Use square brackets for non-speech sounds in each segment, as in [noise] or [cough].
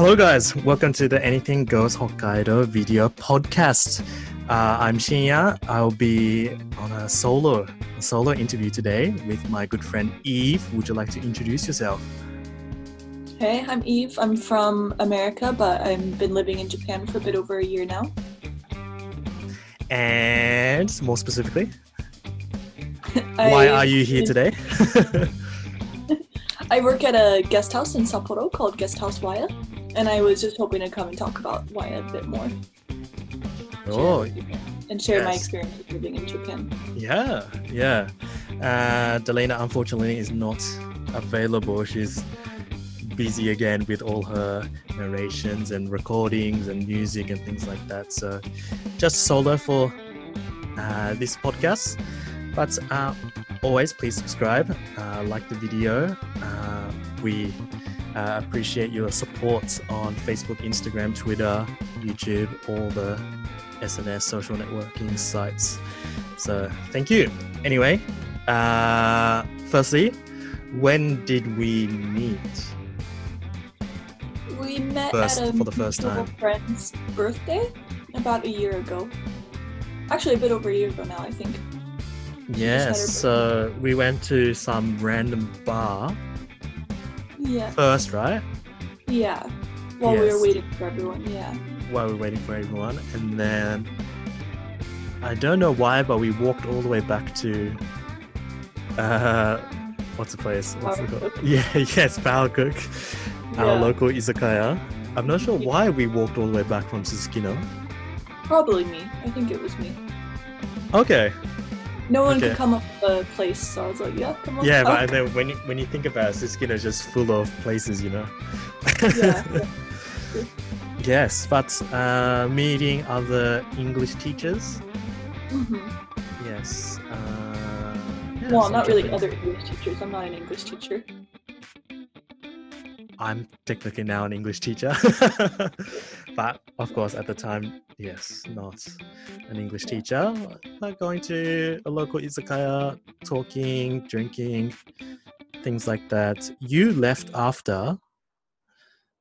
Hello, guys. Welcome to the Anything Goes Hokkaido video podcast. Uh, I'm Shinya. I'll be on a solo a solo interview today with my good friend Eve. Would you like to introduce yourself? Hey, I'm Eve. I'm from America, but I've been living in Japan for a bit over a year now. And more specifically, [laughs] why are you here today? [laughs] [laughs] I work at a guest house in Sapporo called Guest House Waya, and I was just hoping to come and talk about Waya a bit more. oh, And share my experience with living in Japan. yeah, yeah. Uh, Delena unfortunately is not available. She's busy again with all her narrations and recordings and music and things like that. So just solo for uh, this podcast. But uh, always please subscribe, uh, like the video. Uh, we uh, appreciate your support on Facebook, Instagram, Twitter, YouTube, all the SNS social networking sites. So thank you. Anyway, uh, firstly, when did we meet? We met First- at a for the first time. friend's birthday about a year ago. Actually, a bit over a year ago now, I think. Yes, so we went to some random bar Yeah. first, right? Yeah. While we were waiting for everyone, yeah. While we were waiting for everyone, and then I don't know why, but we walked all the way back to uh, what's the place? What's it called? Yeah, [laughs] yes, Power Cook, our local izakaya. I'm not sure why we walked all the way back from Susukino. Probably me. I think it was me. Okay, No one Okay. could come up with a place, so I was like, yeah, come on. yeah, but then [laughs] when you, when you think about it, Susukino is just full of places, you know. yeah. [laughs] Yes, but uh, meeting other English teachers. hmm Yes. Uh, yeah, Well, not really other English teachers. I'm not an English teacher. I'm technically now an English teacher, [laughs] but of course, at the time, yes, not an English teacher. But going to a local izakaya, talking, drinking, things like that. You left after.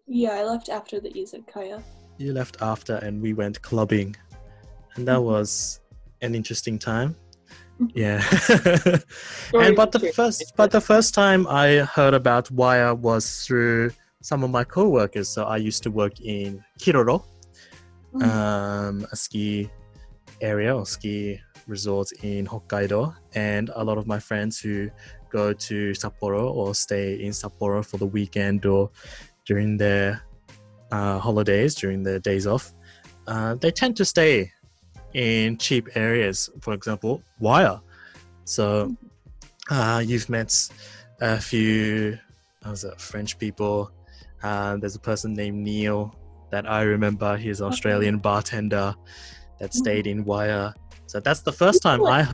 Yeah, I left after the izakaya. You left after, and we went clubbing, and that Mhm. was an interesting time. Yeah. [laughs] And but the first but the first time I heard about Waya was through some of my co-workers. So I used to work in Kiroro, Mhm. um, a ski area or ski resort in Hokkaido, and a lot of my friends who go to Sapporo or stay in Sapporo for the weekend or during their uh, holidays, during their days off, uh, they tend to stay in cheap areas. For example, Waya. So uh, you've met a few, was it, French people. Uh, there's a person named Neil that I remember. He's an. Australian bartender that Mhm. stayed in Waya. So that's the first time I.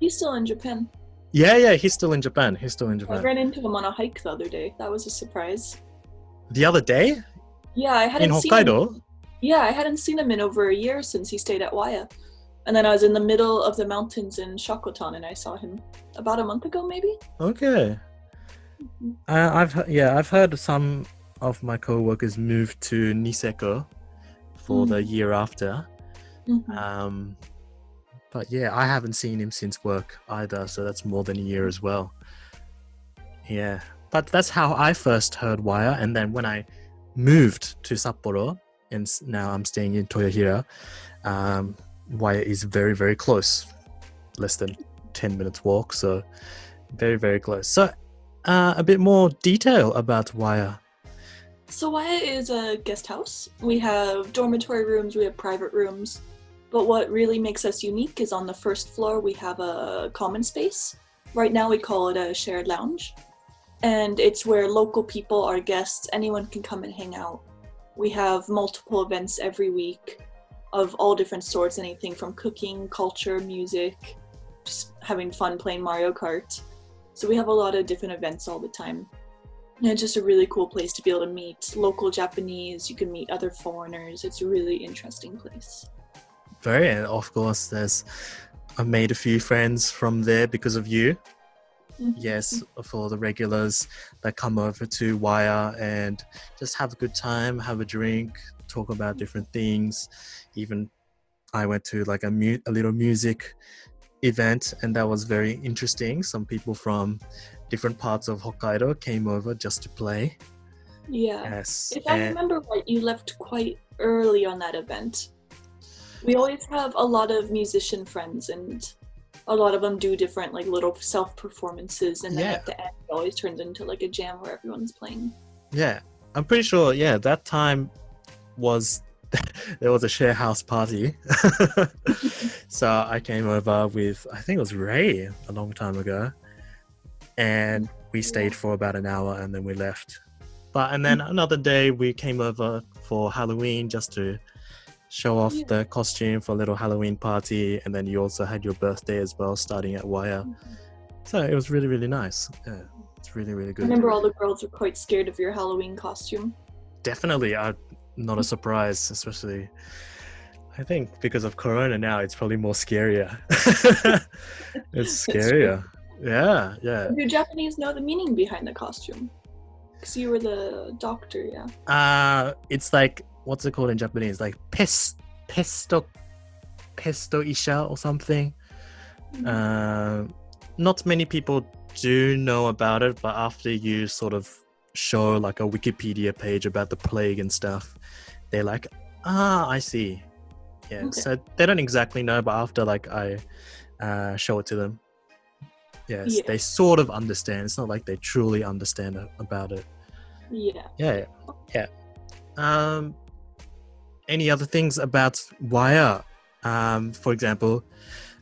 He's still in Japan. Yeah, yeah, he's still in Japan. He's still in Japan. I ran into him on a hike the other day. That was a surprise. The other day Yeah, I hadn't in seen him. Yeah, I hadn't seen him in over a year since he stayed at Waya. And then I was in the middle of the mountains in Shakotan and I saw him about a month ago, maybe? Okay. Mhm. Uh, I've yeah, I've heard some of my co-workers moved to Niseko for the year after. Mhm. Um, but yeah, I haven't seen him since work either, so that's more than a year as well. Yeah, but that's how I first heard Waya, and then when I moved to Sapporo, and now I'm staying in Toyohira, um, Waya is very very close, less than ten minutes walk, so very very close. So, uh, a bit more detail about Waya. So Waya is a guest house. We have dormitory rooms, we have private rooms. But what really makes us unique is on the first floor we have a common space. Right now we call it a shared lounge. And it's where local people, our guests, anyone can come and hang out. We have multiple events every week of all different sorts, anything from cooking, culture, music, just having fun playing Mario Kart. So we have a lot of different events all the time. And it's just a really cool place to be able to meet local Japanese. You can meet other foreigners. It's a really interesting place. Very, and of course, there's I made a few friends from there because of you. Yes, for the regulars that come over to Waya and just have a good time, have a drink, talk about different things. Even I went to like a, mu- a little music event, and that was very interesting. Some people from different parts of Hokkaido came over just to play. Yeah. Yes, If I and- remember right, you left quite early on that event. We always have a lot of musician friends, and a lot of them do different like little self performances, and then Yeah. at the end, it always turns into like a jam where everyone's playing. Yeah, I'm pretty sure. Yeah, that time was [laughs] there was a share house party. [laughs] so I came over with I think it was Ray a long time ago, and we stayed for about an hour and then we left. But and then another day we came over for Halloween just to show off Yeah. the costume for a little Halloween party, and then you also had your birthday as well, starting at Waya. So it was really really nice. Yeah, it's really really good. I remember all the girls were quite scared of your Halloween costume. definitely uh, not a surprise especially i think because of corona now it's probably more scarier [laughs] it's scarier yeah yeah Do Japanese know the meaning behind the costume? Because you were the doctor, yeah. uh it's like what's it called in japanese like pest pesto pesto isha or something Mm-hmm. uh, not many people do know about it but after you sort of show like a wikipedia page about the plague and stuff they're like ah i see yeah Okay. so they don't exactly know but after like i uh, show it to them yes Yeah. they sort of understand it's not like they truly understand about it yeah. yeah yeah um any other things about Waya um for example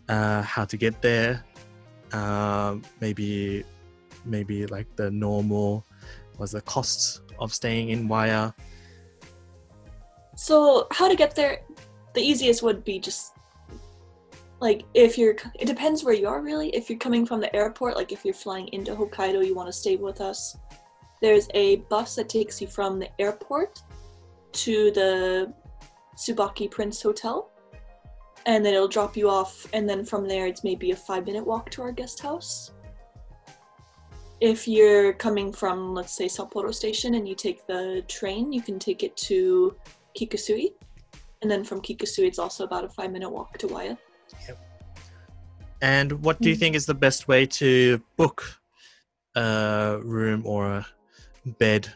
uh how to get there um maybe maybe like the normal was the costs of staying in Waya So, how to get there? The easiest would be just like if you're. It depends where you are, really. If you're coming from the airport, like if you're flying into Hokkaido, you want to stay with us. There's a bus that takes you from the airport to the Subaki Prince Hotel, and then it'll drop you off. And then from there, it's maybe a five minute walk to our guest house. If you're coming from, let's say, Sapporo Station and you take the train, you can take it to Kikusui. And then from Kikusui, it's also about a five minute walk to Waya. and what do you Mm. think is the best way to book a room or a bed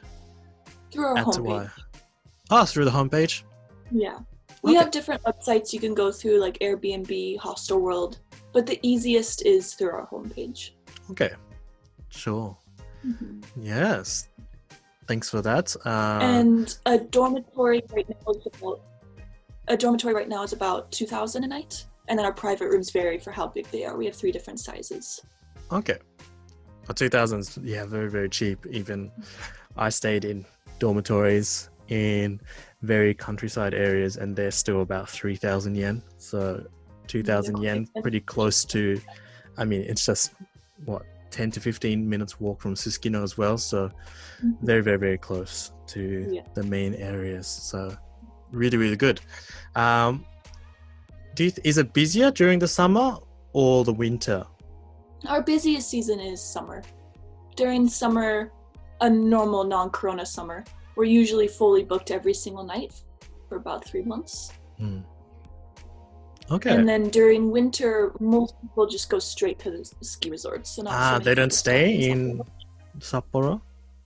Through our at homepage. Waya oh through the homepage Yeah. We Okay. have different websites you can go through, like Airbnb, Hostel World, but the easiest is through our homepage. okay sure yes thanks for that uh, and a dormitory right now is about a dormitory right now is about two thousand a night, and then our private rooms vary for how big they are. We have three different sizes. Okay. For 2000s, yeah, very, very cheap. Even [laughs] I stayed in dormitories in very countryside areas and they're still about 3,000 yen. So 2,000 Yeah, yen, pretty close to, I mean, it's just what, 10 to 15 minutes walk from Susukino as well. So Mhm. very, very, very close to Yeah. the main areas. So really, really good. Um, do you, is it busier during the summer or the winter? Our busiest season is summer. During summer, a normal non-corona summer, we're usually fully booked every single night for about three months. Hmm. Okay. And then during winter, most people just go straight to the ski resorts. So not ah, many they don't stay in Sapporo. Sapporo.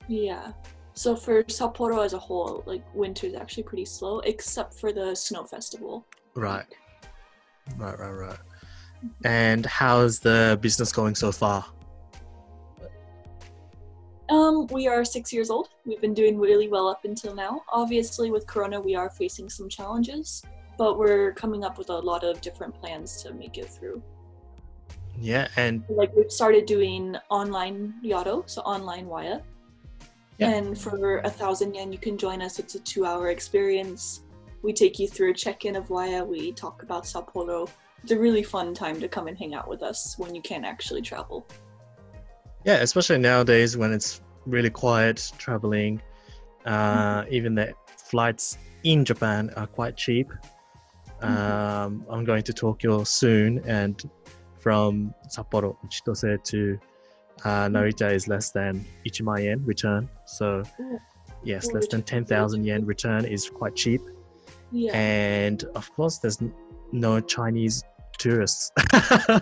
Yeah. So for Sapporo as a whole, like winter is actually pretty slow, except for the snow festival. Right. Right, right, right. And how's the business going so far? Um, we are six years old. We've been doing really well up until now. Obviously, with Corona, we are facing some challenges, but we're coming up with a lot of different plans to make it through. Yeah, and Like we've started doing online Yato, so online Waya. Yeah. And for a thousand yen, you can join us. It's a two-hour experience. We take you through a check-in of Waya. We talk about Sapporo. It's a really fun time to come and hang out with us when you can't actually travel. Yeah, especially nowadays when it's really quiet traveling, uh, even the flights in Japan are quite cheap. Um, I'm going to Tokyo soon, and from Sapporo, Chitose to Uh, Narita is less than ichiman yen return. So yes, less than which is 10,000 yen return is quite cheap. Yeah. And of course, there's no Chinese tourists. [laughs] yeah.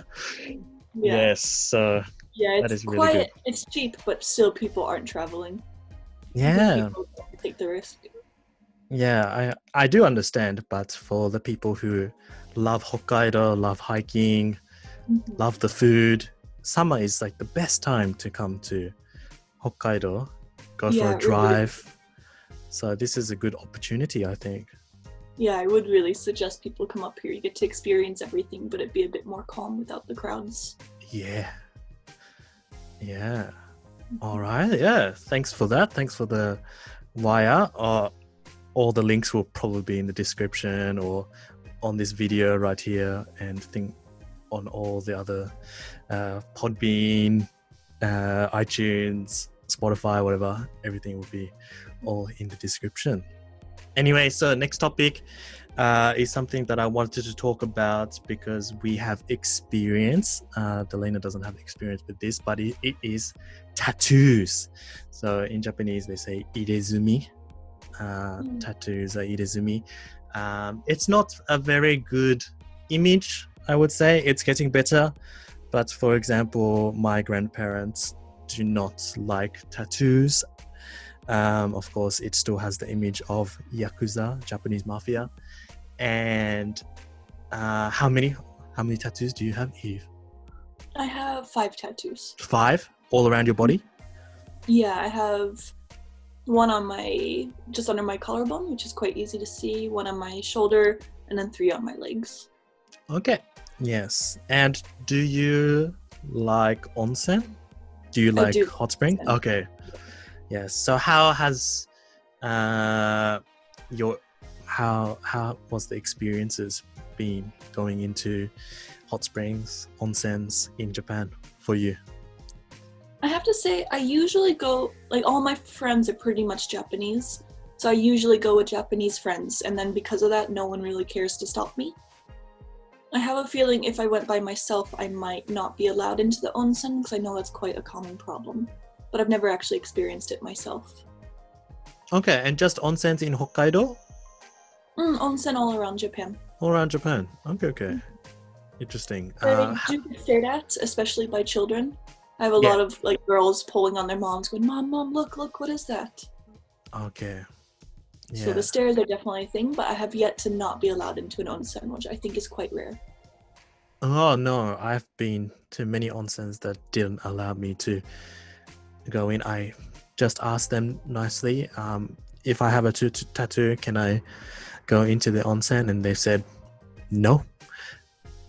Yes. So Yeah, it's really quite good. it's cheap, but still people aren't traveling. yeah. Take the risk. Yeah, I I do understand, but for the people who love Hokkaido, love hiking, Mhm. love the food, summer is like the best time to come to Hokkaido, go Yeah, for a really drive. So this is a good opportunity, I think. Yeah, I would really suggest people come up here. You get to experience everything, but it'd be a bit more calm without the crowds. Yeah. Yeah. All right. Yeah. Thanks for that. Thanks for the Waya. Uh, all the links will probably be in the description or on this video right here, and think on all the other uh, Podbean, uh, iTunes, Spotify, whatever. Everything will be all in the description. Anyway, so next topic uh, is something that I wanted to talk about because we have experience. Uh, Delena doesn't have experience with this, but it, it is tattoos. So in Japanese, they say irezumi. Uh, Mm. Tattoos are irezumi. Um, it's not a very good image, I would say. It's getting better. But for example, my grandparents do not like tattoos. Um, of course, it still has the image of Yakuza, Japanese mafia. And uh, how many how many tattoos do you have, Eve? I have five tattoos. Five all around your body? Yeah, I have one on my just under my collarbone, which is quite easy to see, one on my shoulder, and then three on my legs. Okay. Yes. And do you like onsen? Do you like do. hot spring? Onsen. Okay. Yes. So how has uh your how how was the experiences been going into hot springs, onsens in Japan for you? I have to say, I usually go, like, all my friends are pretty much Japanese. So I usually go with Japanese friends, and then because of that, no one really cares to stop me. I have a feeling if I went by myself, I might not be allowed into the onsen, because I know that's quite a common problem. But I've never actually experienced it myself. Okay, and just onsens in Hokkaido Mm, onsen all around Japan. all around Japan. Okay, okay. Interesting. They Uh, do get stared at, especially by children. I have a Yeah. lot of like girls pulling on their moms, going, "Mom, mom, look, look, what is that?" okay. Yeah. So the stairs are definitely a thing, but I have yet to not be allowed into an onsen, which I think is quite rare. Oh no, I've been to many onsens that didn't allow me to go in. I just asked them nicely, um, if I have a t- t- tattoo, can I go into the onsen? And they said no.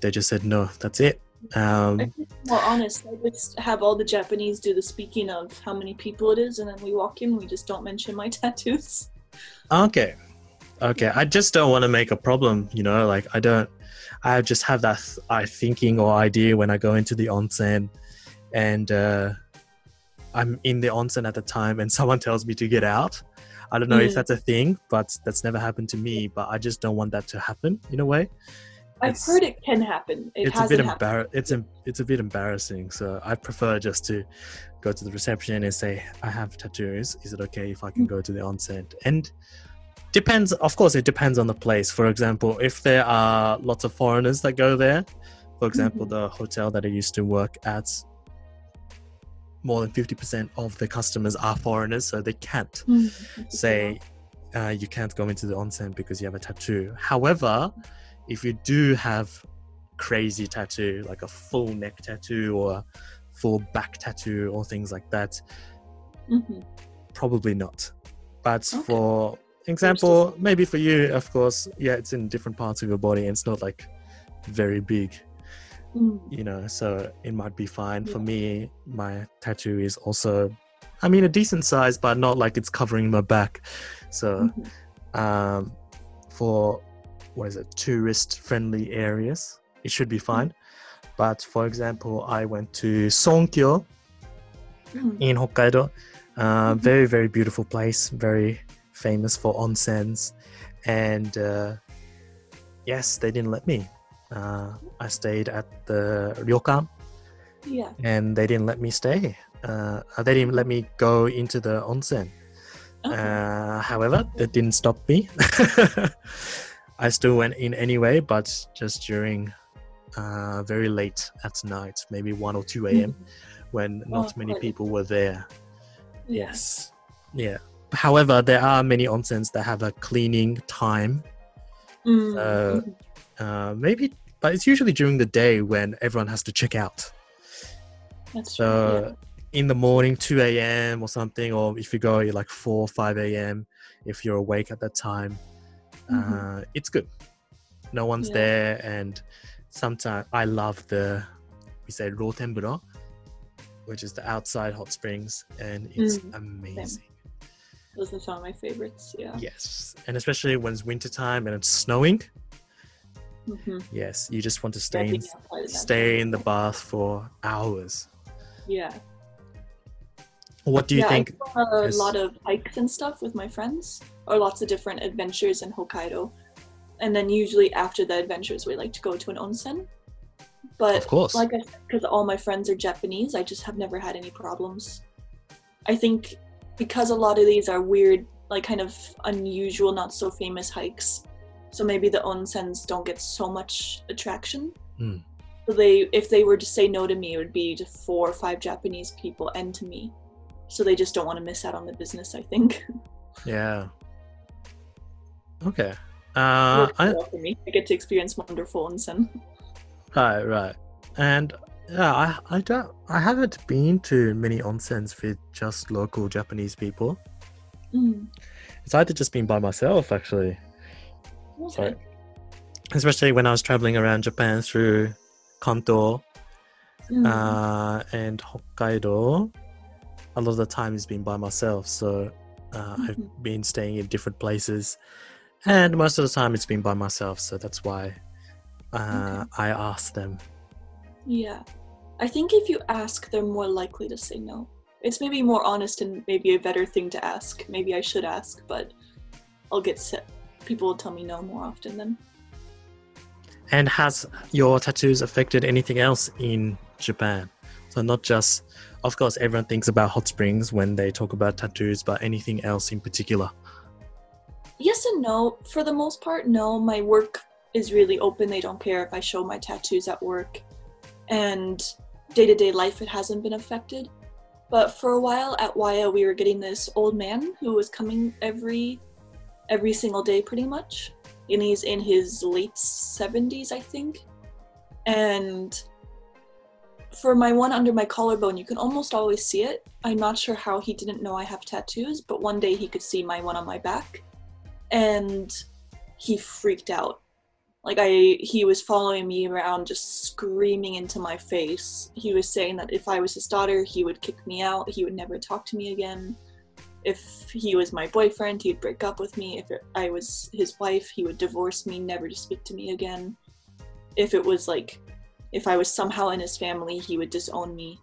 They just said no. That's it. Um, I think, well, honest, I just have all the Japanese do the speaking of how many people it is, and then we walk in. We just don't mention my [laughs] tattoos. Okay. Okay. I just don't want to make a problem, you know, like I don't I just have that th- I thinking or idea when I go into the onsen and uh I'm in the onsen at the time and [laughs] someone tells me to get out. I don't know if Mm. that's a thing, but that's never happened to me, but I just don't want that to happen in a way. I've It's- heard it can happen. It it's a bit happened. embar- it's em- it's a bit embarrassing, so I prefer just to go to the reception and say I have tattoos. Is it okay if I can go to the onsen? And depends, of course, it depends on the place. For example, if there are lots of foreigners that go there, for example, Mhm. the hotel that I used to work at, more than fifty percent of the customers are foreigners, so they can't Mm. say uh, you can't go into the onsen because you have a tattoo. However, if you do have crazy tattoo, like a full neck tattoo or full back tattoo or things like that, Mhm. probably not. But Okay. for example, maybe for you, of course, yeah, it's in different parts of your body and it's not like very big, Mm. you know, so it might be fine. For me, my tattoo is also, I mean, a decent size, but not like it's covering my back. So, Mhm. um, for what is it tourist friendly areas it should be fine but for example i went to Sounkyo Mm. in hokkaido uh, Mhm. very very beautiful place very famous for onsens and uh, yes they didn't let me uh, i stayed at the ryokan Yeah. and they didn't let me stay. Uh, they didn't let me go into the onsen. Oh. Uh, however, that didn't stop me. [laughs] I still went in anyway, but just during uh, very late at night, maybe 1 or 2 a.m., when not Oh, many right. people were there. Yeah. Yes. Yeah. However, there are many onsens that have a cleaning time. Mm, Uh, mhm. Uh, maybe, but it's usually during the day when everyone has to check out. That's true. So in the morning, 2 a.m. or something, or if you go like 4 5 a.m., if you're awake at that time, Mhm. uh, it's good. No one's Yeah. there, and sometimes I love the we say rotenburo, which is the outside hot springs, and it's Mm, amazing. Those are some of my favorites. Yeah. Yes, and especially when it's wintertime and it's snowing. Mhm. Yes, you just want to stay in, being outside of that stay in the bath for hours. Yeah. What do you yeah, think? I a lot of hikes and stuff with my friends, or lots of different adventures in Hokkaido. And then usually after the adventures, we like to go to an onsen. But Of course. like I said, because all my friends are Japanese, I just have never had any problems. I think because a lot of these are weird, like kind of unusual, not so famous hikes, so maybe the onsens don't get so much attraction. Hmm. So they, if they were to say no to me, it would be to four or five Japanese people and to me. So they just don't want to miss out on the business. I think. Yeah. Okay. [laughs] Uh, I, for me. I get to experience wonderful onsen. right, right. And yeah, I, I don't, I haven't been to many onsens with just local Japanese people. Mm. It's either just been by myself, actually. Okay. Sorry. Especially when I was traveling around Japan through Kanto Mm. uh, and Hokkaido. A lot of the time it's been by myself, so uh, Mhm. I've been staying in different places, and most of the time it's been by myself. So that's why uh, I asked them. Yeah. I think if you ask, they're more likely to say no. It's maybe more honest and maybe a better thing to ask. Maybe I should ask, but I'll get set. People will tell me no more often than. And has your tattoos affected anything else in Japan? So not just, of course, everyone thinks about hot springs when they talk about tattoos, but anything else in particular? Yes and no. For the most part, no. My work is really open. They don't care if I show my tattoos at work. And day to day life, it hasn't been affected. But for a while at Waya, we were getting this old man who was coming every every single day pretty much. And he's in his late 70s, I think. And for my one under my collarbone, you can almost always see it. I'm not sure how he didn't know I have tattoos, but one day he could see my one on my back and he freaked out. Like I he was following me around just screaming into my face. He was saying that if I was his daughter, he would kick me out. He would never talk to me again. If he was my boyfriend, he'd break up with me. If I was his wife, he would divorce me, never to speak to me again. If it was like if I was somehow in his family, he would disown me.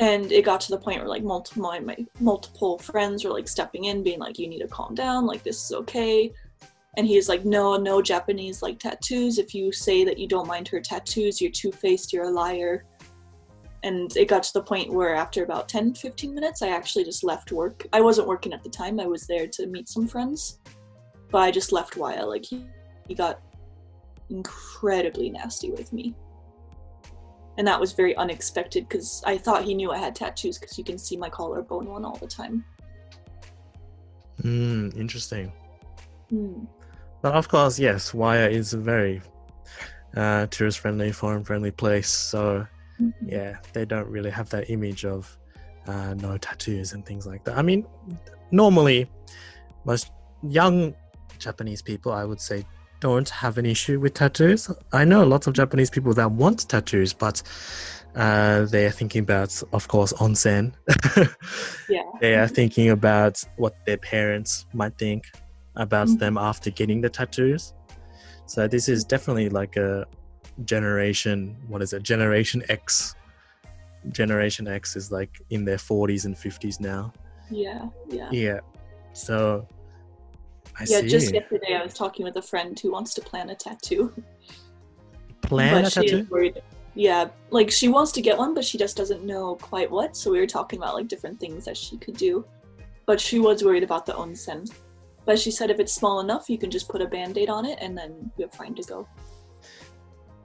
And it got to the point where like multiple my, my multiple friends were like stepping in, being like, "You need to calm down. Like this is okay." And he's like, "No, no Japanese like tattoos. If you say that you don't mind her tattoos, you're two faced. You're a liar." And it got to the point where after about 10, 15 minutes, I actually just left work. I wasn't working at the time. I was there to meet some friends, but I just left Waya. Like he, he got incredibly nasty with me. And that was very unexpected because I thought he knew I had tattoos because you can see my collarbone one all the time. Hmm, interesting. Hmm. But of course, yes, Waya is a very uh, tourist friendly, foreign friendly place. So yeah, they don't really have that image of uh, no tattoos and things like that. I mean, normally, most young Japanese people, I would say, don't have an issue with tattoos. I know lots of Japanese people that want tattoos, but uh, they're thinking about, of course, onsen. [laughs] Yeah. they are thinking about what their parents might think about Mhm. them after getting the tattoos. So this is definitely like a generation. What is it? Generation X. Generation X is like in their 40s and 50s now. Yeah. Yeah. Yeah. So I yeah, see. just yesterday I was talking with a friend who wants to plan a tattoo. Plan but a tattoo. worried. yeah, like she wants to get one, but she just doesn't know quite what. So we were talking about like different things that she could do. But she was worried about the onsen. But she said if it's small enough, you can just put a band aid on it and then you're fine to go.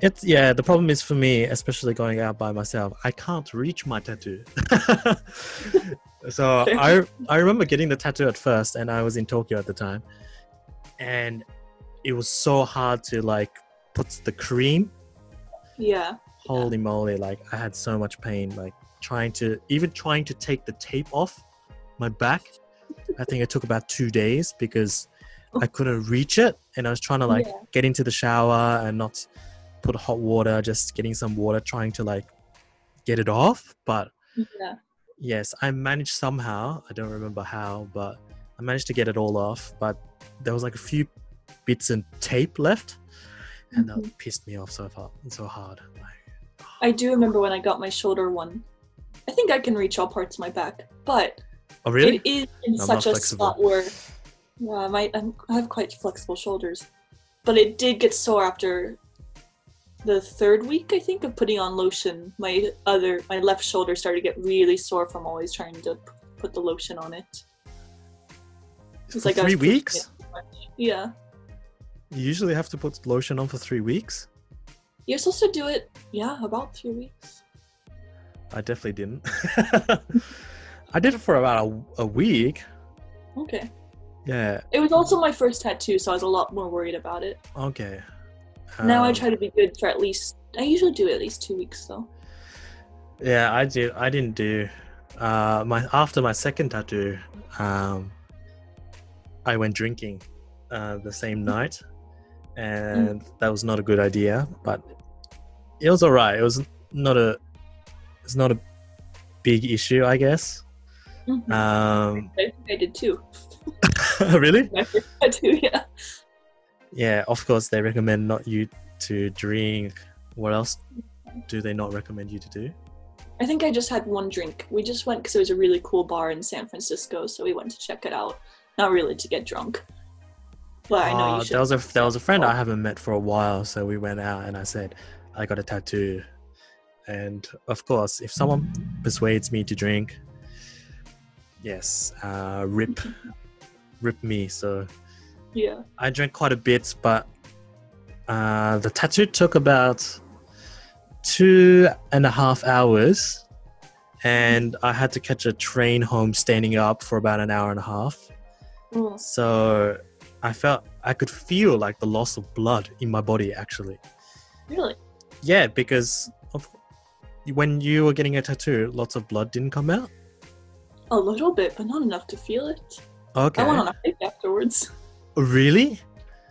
It's yeah. The problem is for me, especially going out by myself, I can't reach my tattoo. [laughs] so I I remember getting the tattoo at first, and I was in Tokyo at the time, and it was so hard to like put the cream. Yeah. Holy moly! Like I had so much pain, like trying to even trying to take the tape off my back. I think it took about two days because I couldn't reach it, and I was trying to like Yeah. get into the shower and not put hot water, just getting some water, trying to like get it off. But Yeah. yes, I managed somehow. I don't remember how, but I managed to get it all off. But there was like a few bits and tape left, and Mhm. that pissed me off so far, so hard. Like, I do remember when I got my shoulder one. I think I can reach all parts of my back, but oh really? it is in I'm such a flexible. spot where yeah, my I'm, I have quite flexible shoulders, but it did get sore after the third week I think of putting on lotion. My other my left shoulder started to get really sore from always trying to p- put the lotion on it. It's like three weeks? it too much. Yeah, You usually have to put lotion on for three weeks. you're supposed to do it. Yeah, about three weeks. I definitely didn't. [laughs] I did it for about a, a week. Okay. Yeah. It was also my first tattoo, so I was a lot more worried about it. Okay. Now I Um, try to be good for at least. I usually do at least two weeks though. Yeah, I did. I didn't do. Uh, my after my second tattoo, um, I went drinking, uh, the same night, and that was not a good idea. But it was alright. It was not a. It's not a big issue, I guess. Mhm. Um, I I did too. [laughs] really? [laughs] My first tattoo, yeah. Yeah. Of course, they recommend not you to drink. What else do they not recommend you to do? I think I just had one drink. We just went because it was a really cool bar in San Francisco, so we went to check it out. Not really to get drunk, but I know Uh, you should. there was a there was a friend I haven't met for a while, so we went out and I said I got a tattoo, and of course, if someone persuades me to drink, yes, uh, rip, [laughs] rip me. So yeah. I drank quite a bit, but uh, the tattoo took about two and a half hours, and I had to catch a train home standing up for about an hour and a half. Mm. So I felt I could feel like the loss of blood in my body actually. Really? Yeah, because of, when you were getting a tattoo, lots of blood didn't come out. A little bit, but not enough to feel it. Okay. I went on a hike afterwards. [laughs] Really?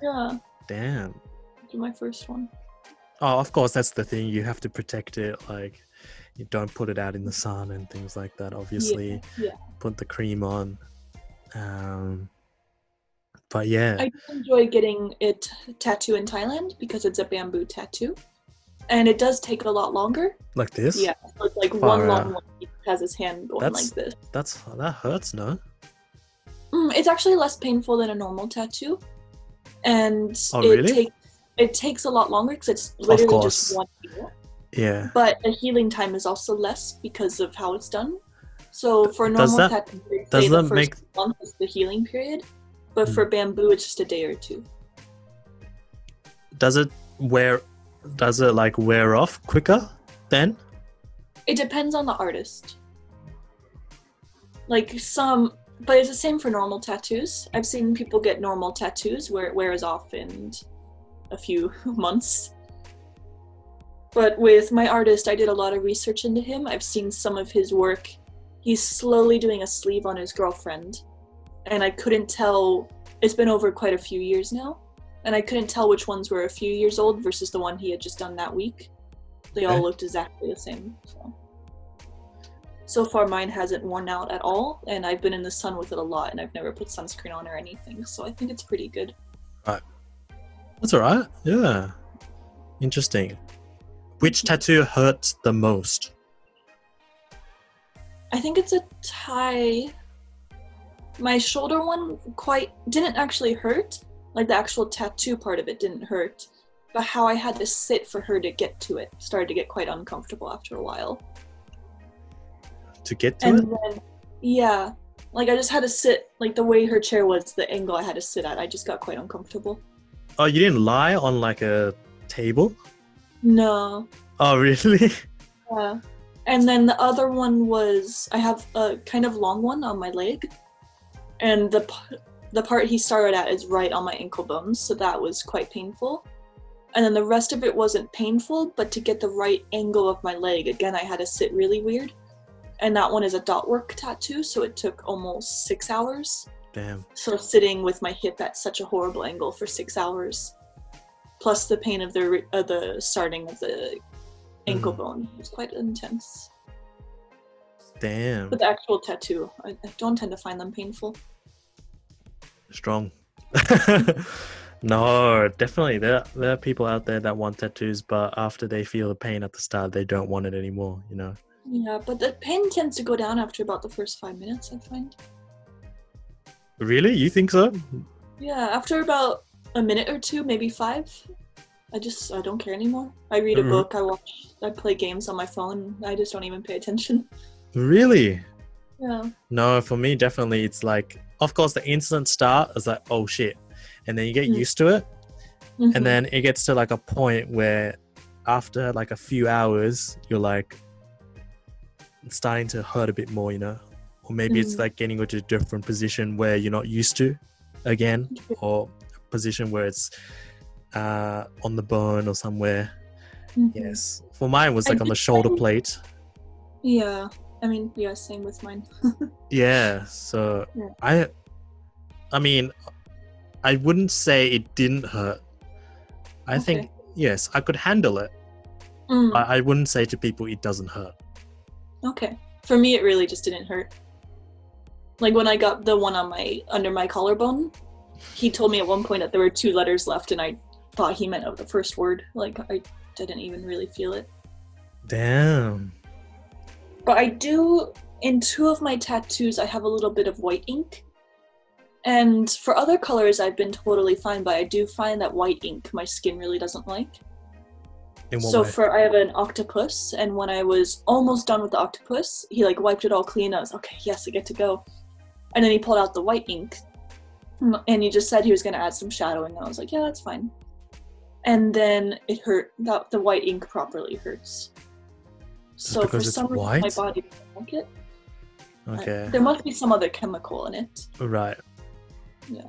Yeah, Damn. do my first one. Oh, of course, that's the thing. You have to protect it. Like, you don't put it out in the sun and things like that. Obviously, yeah. put the cream on. Um, but yeah, I enjoy getting it tattoo in Thailand because it's a bamboo tattoo, and it does take a lot longer. like this. Yeah, so it's like Far one long one. He has his hand going That's- like this. That's that hurts, no? Mm, it's actually less painful than a normal tattoo, and Oh, it really? takes it takes a lot longer because it's literally just one needle. Yeah. But the healing time is also less because of how it's done. So for normal that- tattoo, does the that first make- month is the healing period, but Hmm. for bamboo, it's just a day or two. Does it wear? Does it like wear off quicker then? It depends on the artist. Like some, but it's the same for normal tattoos. I've seen people get normal tattoos where it wears off in a few [laughs] months. But with my artist, I did a lot of research into him. I've seen some of his work. He's slowly doing a sleeve on his girlfriend. And I couldn't tell, it's been over quite a few years now. And I couldn't tell which ones were a few years old versus the one he had just done that week. They all looked exactly the same. So. So far, mine hasn't worn out at all, and I've been in the sun with it a lot, and I've never put sunscreen on or anything. So I think it's pretty good. Right. That's alright. Yeah. Interesting. Which mm-hmm. tattoo hurts the most? I think it's a tie. My shoulder one quite didn't actually hurt. Like the actual tattoo part of it didn't hurt, but how I had to sit for her to get to it started to get quite uncomfortable after a while. To get to and it? then, yeah, like I just had to sit, like the way her chair was, the angle I had to sit at, I just got quite uncomfortable. Oh, you didn't lie on like a table? No. Oh, [laughs] really? Yeah. And then the other one was I have a kind of long one on my leg, and the p- the part he started at is right on my ankle bones, so that was quite painful. And then the rest of it wasn't painful, but to get the right angle of my leg, again, I had to sit really weird. And that one is a dot work tattoo, so it took almost six hours. Damn. So sitting with my hip at such a horrible angle for six hours, plus the pain of the re- uh, the starting of the ankle Mm. bone was quite intense. Damn. But the actual tattoo, I, I don't tend to find them painful. Strong. [laughs] no, definitely. There, there are people out there that want tattoos, but after they feel the pain at the start, they don't want it anymore, you know? Yeah, but the pain tends to go down after about the first five minutes, I find. Really? You think so? Yeah, after about a minute or two, maybe five, I just I don't care anymore. I read a Mhm. book, I watch, I play games on my phone. I just don't even pay attention. [laughs] Really? Yeah. No, for me, definitely, it's like, of course, the instant start is like, oh shit. And then you get Mm. used to it. Mhm. And then it gets to like a point where after like a few hours, you're like, starting to hurt a bit more, you know? Or maybe it's Mhm. like getting into a different position where you're not used to again, or a position where it's uh, on the bone or somewhere. Mhm. Yes. For mine, it was I like on the shoulder plate. Yeah. I mean, yeah, same with mine. [laughs] Yeah. So Yeah. I, I mean, I wouldn't say it didn't hurt. I think yes, I could handle it. Mm, I, I wouldn't say to people it doesn't hurt. Okay. For me, it really just didn't hurt. Like when I got the one on my under my collarbone, he told me at one point that there were two letters left, and I thought he meant of the first word. Like I didn't even really feel it. Damn. But I do, in two of my tattoos, I have a little bit of white ink. And for other colors, I've been totally fine, but I do find that white ink my skin really doesn't like. So way? for I have an octopus, and when I was almost done with the octopus, he like wiped it all clean. I was okay, yes, I get to go. And then he pulled out the white ink, and he just said he was going to add some shadowing. And I was like, yeah, that's fine. And then it hurt. That the white ink properly hurts. So for because it's some reason, my white? body doesn't like it. Okay. There must be some other chemical in it. Right. Yeah.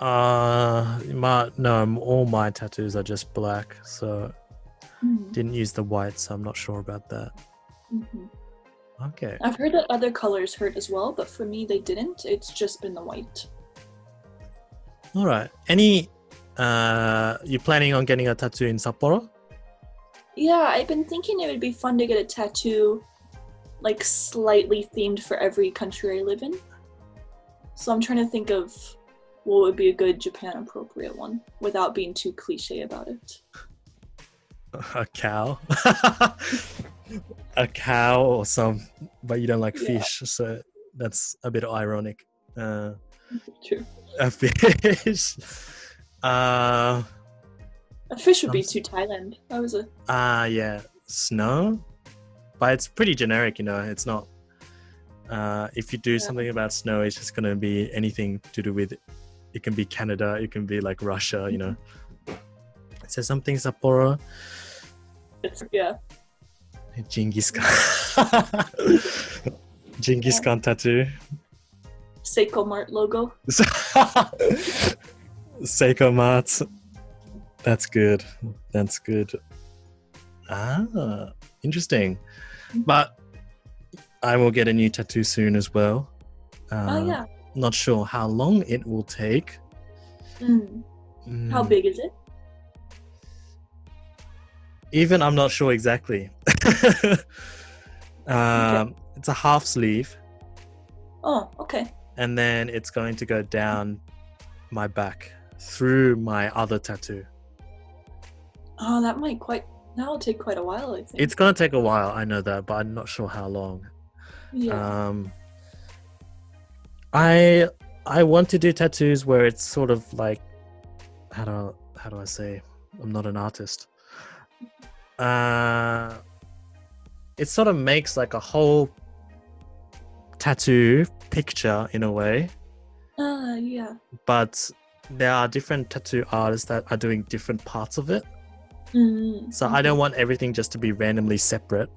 Uh, my no, all my tattoos are just black, so Mhm, didn't use the white, so I'm not sure about that. mhm. Okay. I've heard that other colors hurt as well, but for me, they didn't. It's just been the white. All right. Any? Uh, you planning on getting a tattoo in Sapporo? Yeah, I've been thinking it would be fun to get a tattoo, like slightly themed for every country I live in. So I'm trying to think of what would be a good Japan appropriate one without being too cliche about it. [laughs] A cow. [laughs] a cow or some, but you don't like Yeah. fish, so that's a bit ironic. Uh, True. a [laughs] fish. Uh, A fish would be too Thailand. That was a Ah, yeah, snow, but it's pretty generic, you know. It's not. Uh, if you do Yeah. something about snow, it's just gonna be anything to do with. It can be Canada, it can be like Russia, you know. It says something Sapporo, yeah. Genghis Khan, [laughs] Genghis Khan tattoo, Seicomart logo. [laughs] Seicomart. That's good. That's good. Ah, interesting. But I will get a new tattoo soon as well. Oh yeah. Not sure how long it will take. Mm. How Mm, big is it? Even I'm not sure exactly. [laughs] um, It's a half sleeve, Oh, okay. and then it's going to go down my back through my other tattoo. Oh, that might quite. That'll take quite a while. I think. It's gonna take a while, I know that, but I'm not sure how long. yeah. Um, I I want to do tattoos where it's sort of like how do how do I say I'm not an artist. Uh, it sort of makes like a whole tattoo picture in a way, Uh, yeah. but there are different tattoo artists that are doing different parts of it. Mm, So I don't want everything just to be randomly separate.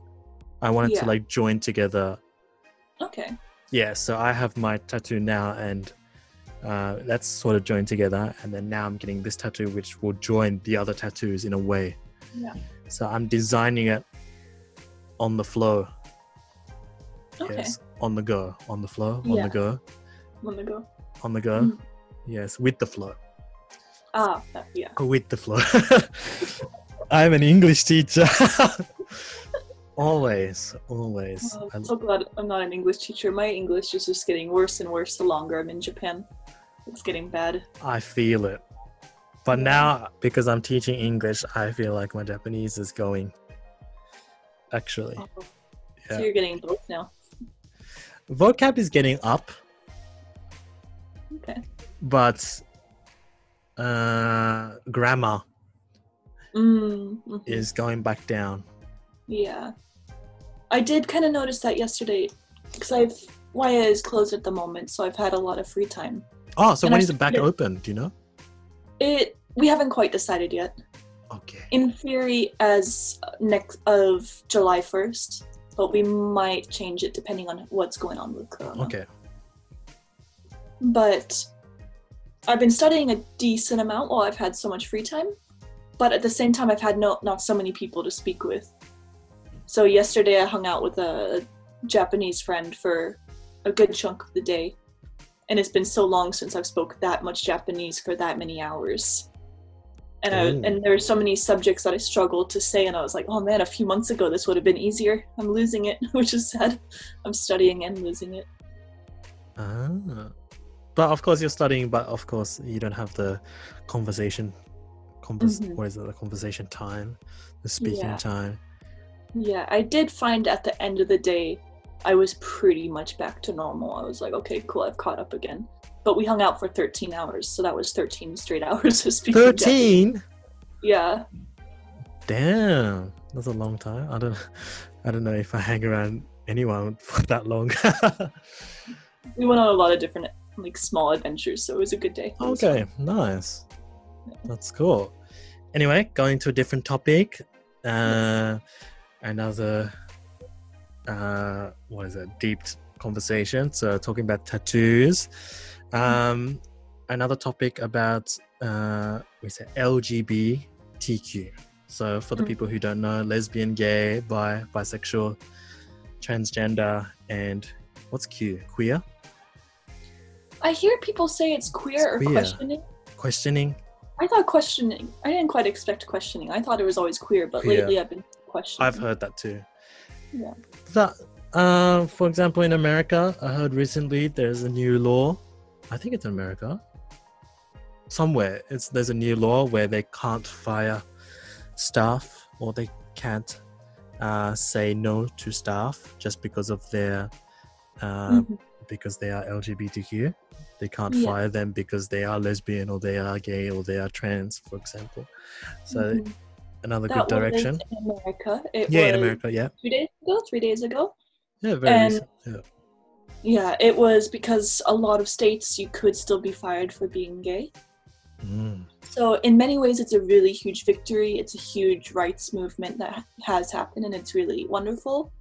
I want it Yeah. to like join together. Okay. Yeah, so I have my tattoo now and uh, that's sort of joined together. And then now I'm getting this tattoo, which will join the other tattoos in a way. Yeah. So I'm designing it on the flow. Okay. Yes, on the go, on the flow, on Yeah. the go, Let me go. on the go. Mm. Yes, with the flow, Ah, that- yeah. with the flow. [laughs] I'm an English teacher. [laughs] always, always. Oh, I'm so glad I'm not an English teacher. My English is just getting worse and worse the longer I'm in Japan. It's getting bad. I feel it. But now, because I'm teaching English, I feel like my Japanese is going. Actually, Oh, Yeah. So you're getting both now. vocab is getting up, Okay. but uh, grammar Mm, mhm. is going back down. Yeah. I did kind of notice that yesterday because I've YA is closed at the moment, so I've had a lot of free time. Oh, so And when I is it back started- open? Do you know? It we haven't quite decided yet. Okay. In theory, as uh, next of July first, but we might change it depending on what's going on with Corona. Okay. but I've been studying a decent amount while I've had so much free time. But at the same time, I've had no not so many people to speak with. So yesterday, I hung out with a Japanese friend for a good chunk of the day, and it's been so long since I've spoke that much Japanese for that many hours. And I, Ooh. and there are so many subjects that I struggled to say, and I was like, oh man, a few months ago this would have been easier. I'm losing it, [laughs] which is sad. I'm studying and losing it. Ah. But of course, you're studying, but of course, you don't have the conversation. Convers- Mhm. What is it? The conversation time, the speaking Yeah. time. Yeah, I did find at the end of the day, I was pretty much back to normal. I was like, okay, cool, I've caught up again. But we hung out for 13 hours, so that was 13 straight [laughs] hours of speaking. 13? Yeah. Damn. That's a long time. I don't I don't know if I hang around anyone for that long. [laughs] We went on a lot of different, like, small adventures, so it was a good day. Okay, nice. Yeah. That's cool. Anyway, going to a different topic. Uh another uh what is it? Deep conversation. So talking about tattoos. Um another topic about uh we say LGBTQ. So for the Mm. people who don't know, lesbian, gay, bi, bisexual, transgender, and what's Q? Queer? I hear people say it's queer or It's queer. questioning. Questioning. I thought questioning. I didn't quite expect questioning. I thought it was always queer, but Queer. lately I've been questioning. I've heard that too. Yeah. That, uh, for example, in America, I heard recently there's a new law. I think it's in America. Somewhere, it's there's a new law where they can't fire staff or they can't uh, say no to staff just because of their uh, Mhm. because they are LGBTQ. They can't Yeah. fire them because they are lesbian or they are gay or they are trans, for example. So Mhm. Another That good direction. in America. It Yeah, in America, yeah, Two days ago, three days ago. yeah, very And- recent. Yeah. Yeah, it was because a lot of states you could still be fired for being gay. Mm. So, in many ways, it's a really huge victory. It's a huge rights movement that has happened, and it's really wonderful.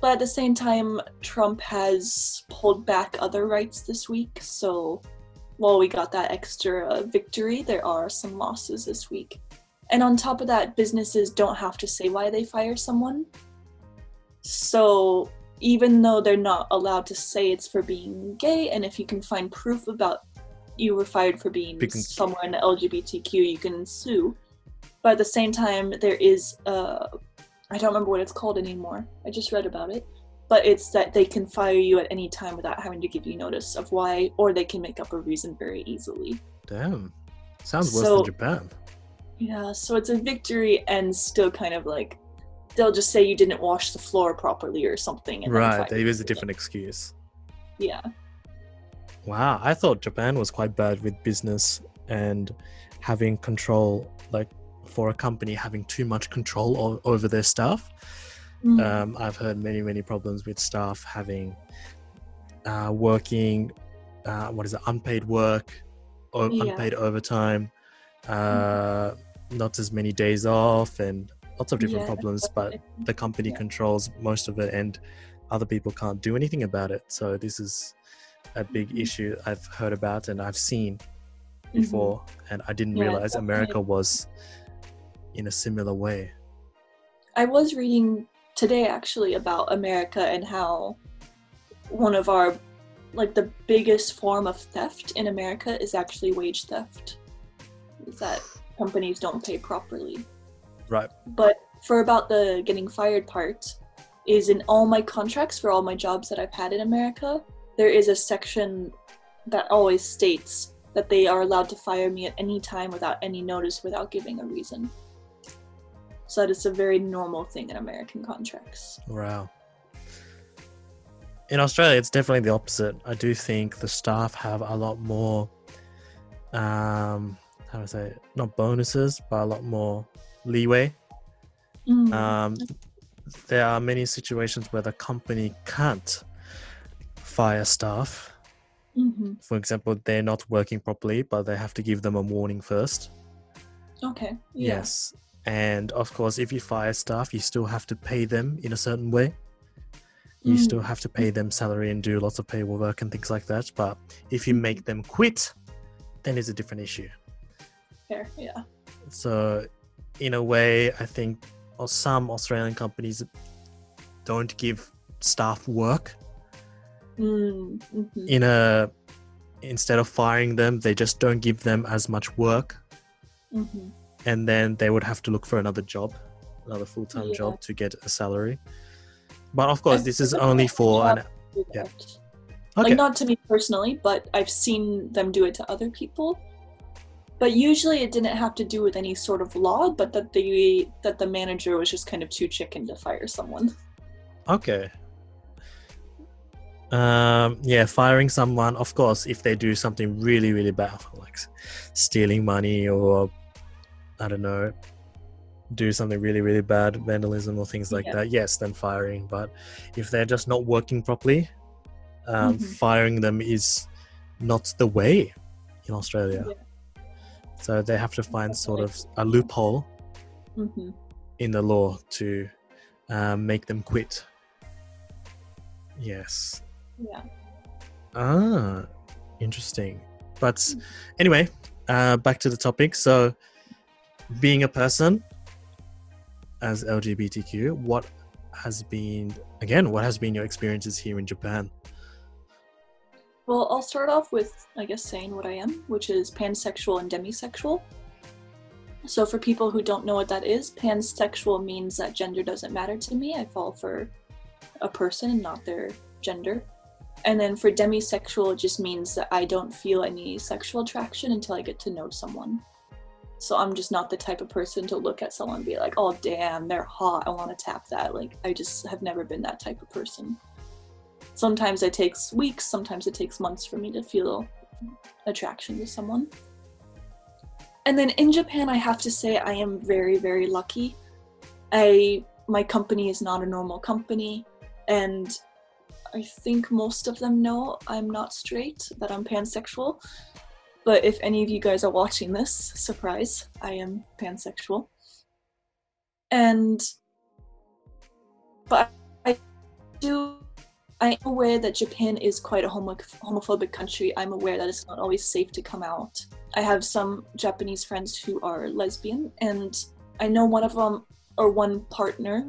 But at the same time, Trump has pulled back other rights this week. So, while we got that extra victory, there are some losses this week. And on top of that, businesses don't have to say why they fire someone. So, even though they're not allowed to say it's for being gay, and if you can find proof about you were fired for being Being- somewhere in the LGBTQ, you can sue. But at the same time, there is uh, I don't remember what it's called anymore. I just read about it. But it's that they can fire you at any time without having to give you notice of why, or they can make up a reason very easily. Damn. Sounds worse So- than Japan. Yeah, so it's a victory and still kind of like they'll just say you didn't wash the floor properly or something. And Right, there is a different excuse. Yeah. Wow, I thought Japan was quite bad with business and having control, like for a company having too much control o- over their staff. Mm. Um, I've heard many, many problems with staff having uh, working, uh, what is it, unpaid work, or Yeah. unpaid overtime, uh, not as many days off, and lots of different Yeah, problems. But the company Yeah. controls most of it, and other people can't do anything about it. So this is a big Mhm. issue I've heard about and I've seen Mhm. before, and I didn't Yeah, realize definitely. America was in a similar way. I was reading today actually about America and how one of our like the biggest form of theft in America is actually wage theft. Is that companies don't pay properly. Right. But for about the getting fired part is in all my contracts for all my jobs that I've had in America, there is a section that always states that they are allowed to fire me at any time without any notice without giving a reason. So that is a very normal thing in American contracts. Wow. In Australia, it's definitely the opposite. I do think the staff have a lot more, um, how I say, it? not bonuses, but a lot more leeway. Mm. Um, there are many situations where the company can't fire staff. hmm For example, they're not working properly, but they have to give them a warning first. Okay. Yeah. Yes. And of course, if you fire staff, you still have to pay them in a certain way. You Mm. still have to pay them salary and do lots of payroll work and things like that. But if you make them quit, then it's a different issue. Fair. Yeah. So, in a way, I think some Australian companies don't give staff work. Mm. hmm In a instead of firing them, they just don't give them as much work, hmm and then they would have to look for another job, another full time Yeah. job to get a salary. But of course, I've this is only for an yeah. okay. Like not to me personally, but I've seen them do it to other people. But usually it didn't have to do with any sort of law, but that the that the manager was just kind of too chicken to fire someone. Okay. Um, yeah, firing someone, of course, if they do something really, really bad, like stealing money or I don't know, do something really, really bad, vandalism or things like Yeah. that, yes, then firing. But if they're just not working properly, um, Mhm. firing them is not the way in Australia. Yeah. So they have to find sort of a loophole hmm in the law to um, make them quit. Yes. Yeah. Ah, interesting. But Mm. anyway, uh, back to the topic. So, being a person as LGBTQ, what has been again? What has been your experiences here in Japan? Well, I'll start off with, I guess, saying what I am, which is pansexual and demisexual. So, for people who don't know what that is, pansexual means that gender doesn't matter to me. I fall for a person and not their gender. And then for demisexual, it just means that I don't feel any sexual attraction until I get to know someone. So, I'm just not the type of person to look at someone and be like, oh, damn, they're hot. I want to tap that. Like, I just have never been that type of person sometimes it takes weeks sometimes it takes months for me to feel attraction to someone. And then in japan i have to say i am very very lucky. I my company is not a normal company and i think most of them know i'm not straight that i'm pansexual. But if any of you guys are watching this surprise i am pansexual. And but i do I'm aware that Japan is quite a homo- homophobic country. I'm aware that it's not always safe to come out. I have some Japanese friends who are lesbian, and I know one of them, or one partner,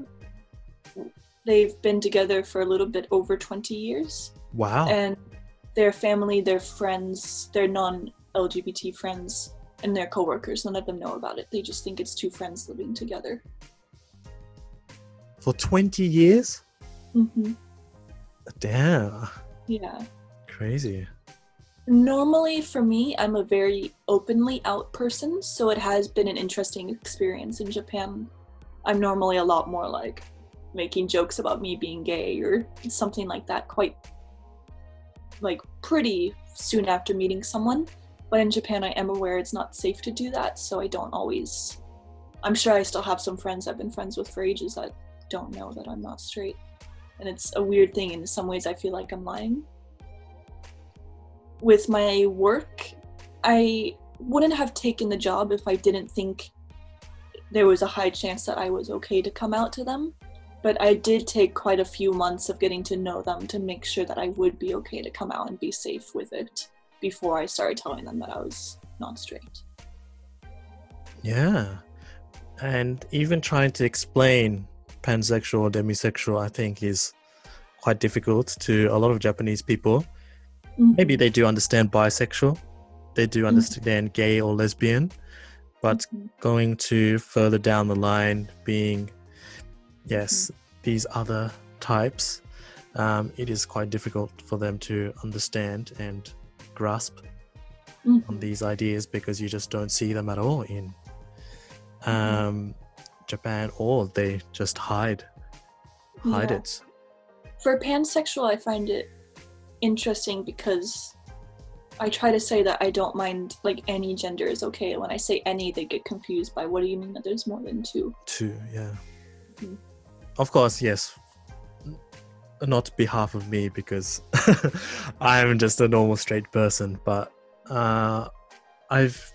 they've been together for a little bit over 20 years. Wow. And their family, their friends, their non LGBT friends, and their coworkers, none of them know about it. They just think it's two friends living together. For 20 years? hmm Damn. Yeah. Crazy. Normally, for me, I'm a very openly out person, so it has been an interesting experience in Japan. I'm normally a lot more like making jokes about me being gay or something like that, quite like pretty soon after meeting someone. But in Japan, I am aware it's not safe to do that, so I don't always I'm sure I still have some friends I've been friends with for ages that don't know that I'm not straight. And it's a weird thing. In some ways, I feel like I'm lying. With my work, I wouldn't have taken the job if I didn't think there was a high chance that I was okay to come out to them. But I did take quite a few months of getting to know them to make sure that I would be okay to come out and be safe with it before I started telling them that I was not straight. Yeah. And even trying to explain pansexual or demisexual, I think, is quite difficult to a lot of Japanese people. Mm-hmm. Maybe they do understand bisexual, they do Mhm. understand gay or lesbian, but Mhm. going to further down the line, being, yes, Mm-hmm. these other types, um, it is quite difficult for them to understand and grasp on these ideas because you just don't see them at all in Mm-hmm. um, Japan, or they just hide hide Yeah. it. For pansexual, I find it interesting because I try to say that I don't mind like any gender is okay. When I say any, they get confused by what do you mean that there's more than two? Two, yeah. Mhm. Of course, yes. Not behalf of me because [laughs] I'm just a normal straight person, but uh, I've,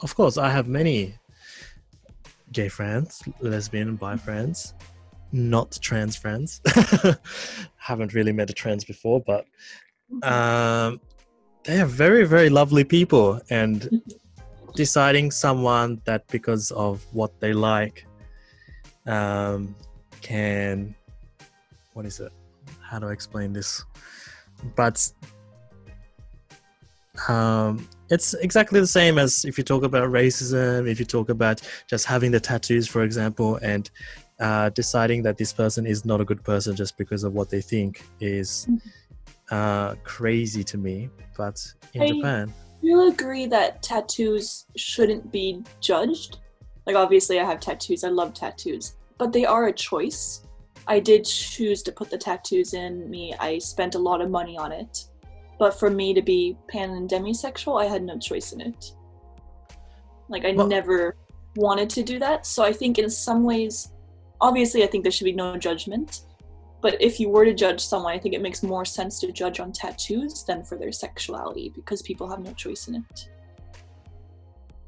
of course, I have many gay friends, lesbian and bi friends, not trans friends. [laughs] Haven't really met a trans before, but um, they are very, very lovely people, and deciding someone that because of what they like um, can what is it? How do I explain this? But um, it's exactly the same as if you talk about racism, if you talk about just having the tattoos, for example, and uh, deciding that this person is not a good person just because of what they think is Mhm. uh, crazy to me. But in I- Japan, you agree that tattoos shouldn't be judged? Like, obviously, I have tattoos. I love tattoos, but they are a choice. I did choose to put the tattoos in me. I spent a lot of money on it. But for me to be pan and demisexual, I had no choice in it. Like, I Well- never wanted to do that. So I think, in some ways, obviously, I think there should be no judgment. But if you were to judge someone, I think it makes more sense to judge on tattoos than for their sexuality because people have no choice in it.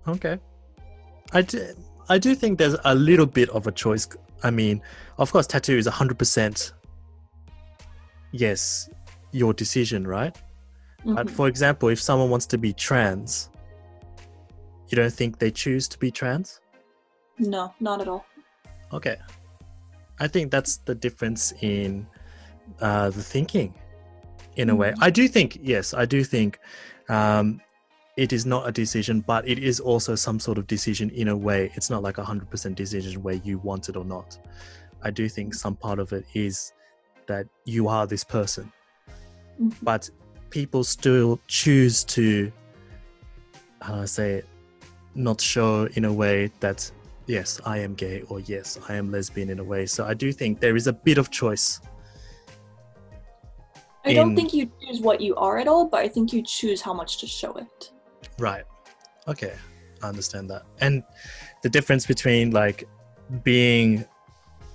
Okay. I do, I do think there's a little bit of a choice. I mean, of course, tattoo is 100% yes, your decision, right? But Mhm. for example, if someone wants to be trans, you don't think they choose to be trans? No, not at all. Okay. I think that's the difference in uh, the thinking, in a way. Mhm. I do think, yes, I do think um, it is not a decision, but it is also some sort of decision in a way. It's not like a 100% decision where you want it or not. I do think some part of it is that you are this person, Mhm. but people still choose to, how do I say it, not show in a way that yes, I am gay or yes, I am lesbian in a way. So I do think there is a bit of choice. I don't think you choose what you are at all, but I think you choose how much to show it. Right. Okay. I understand that. And the difference between like being,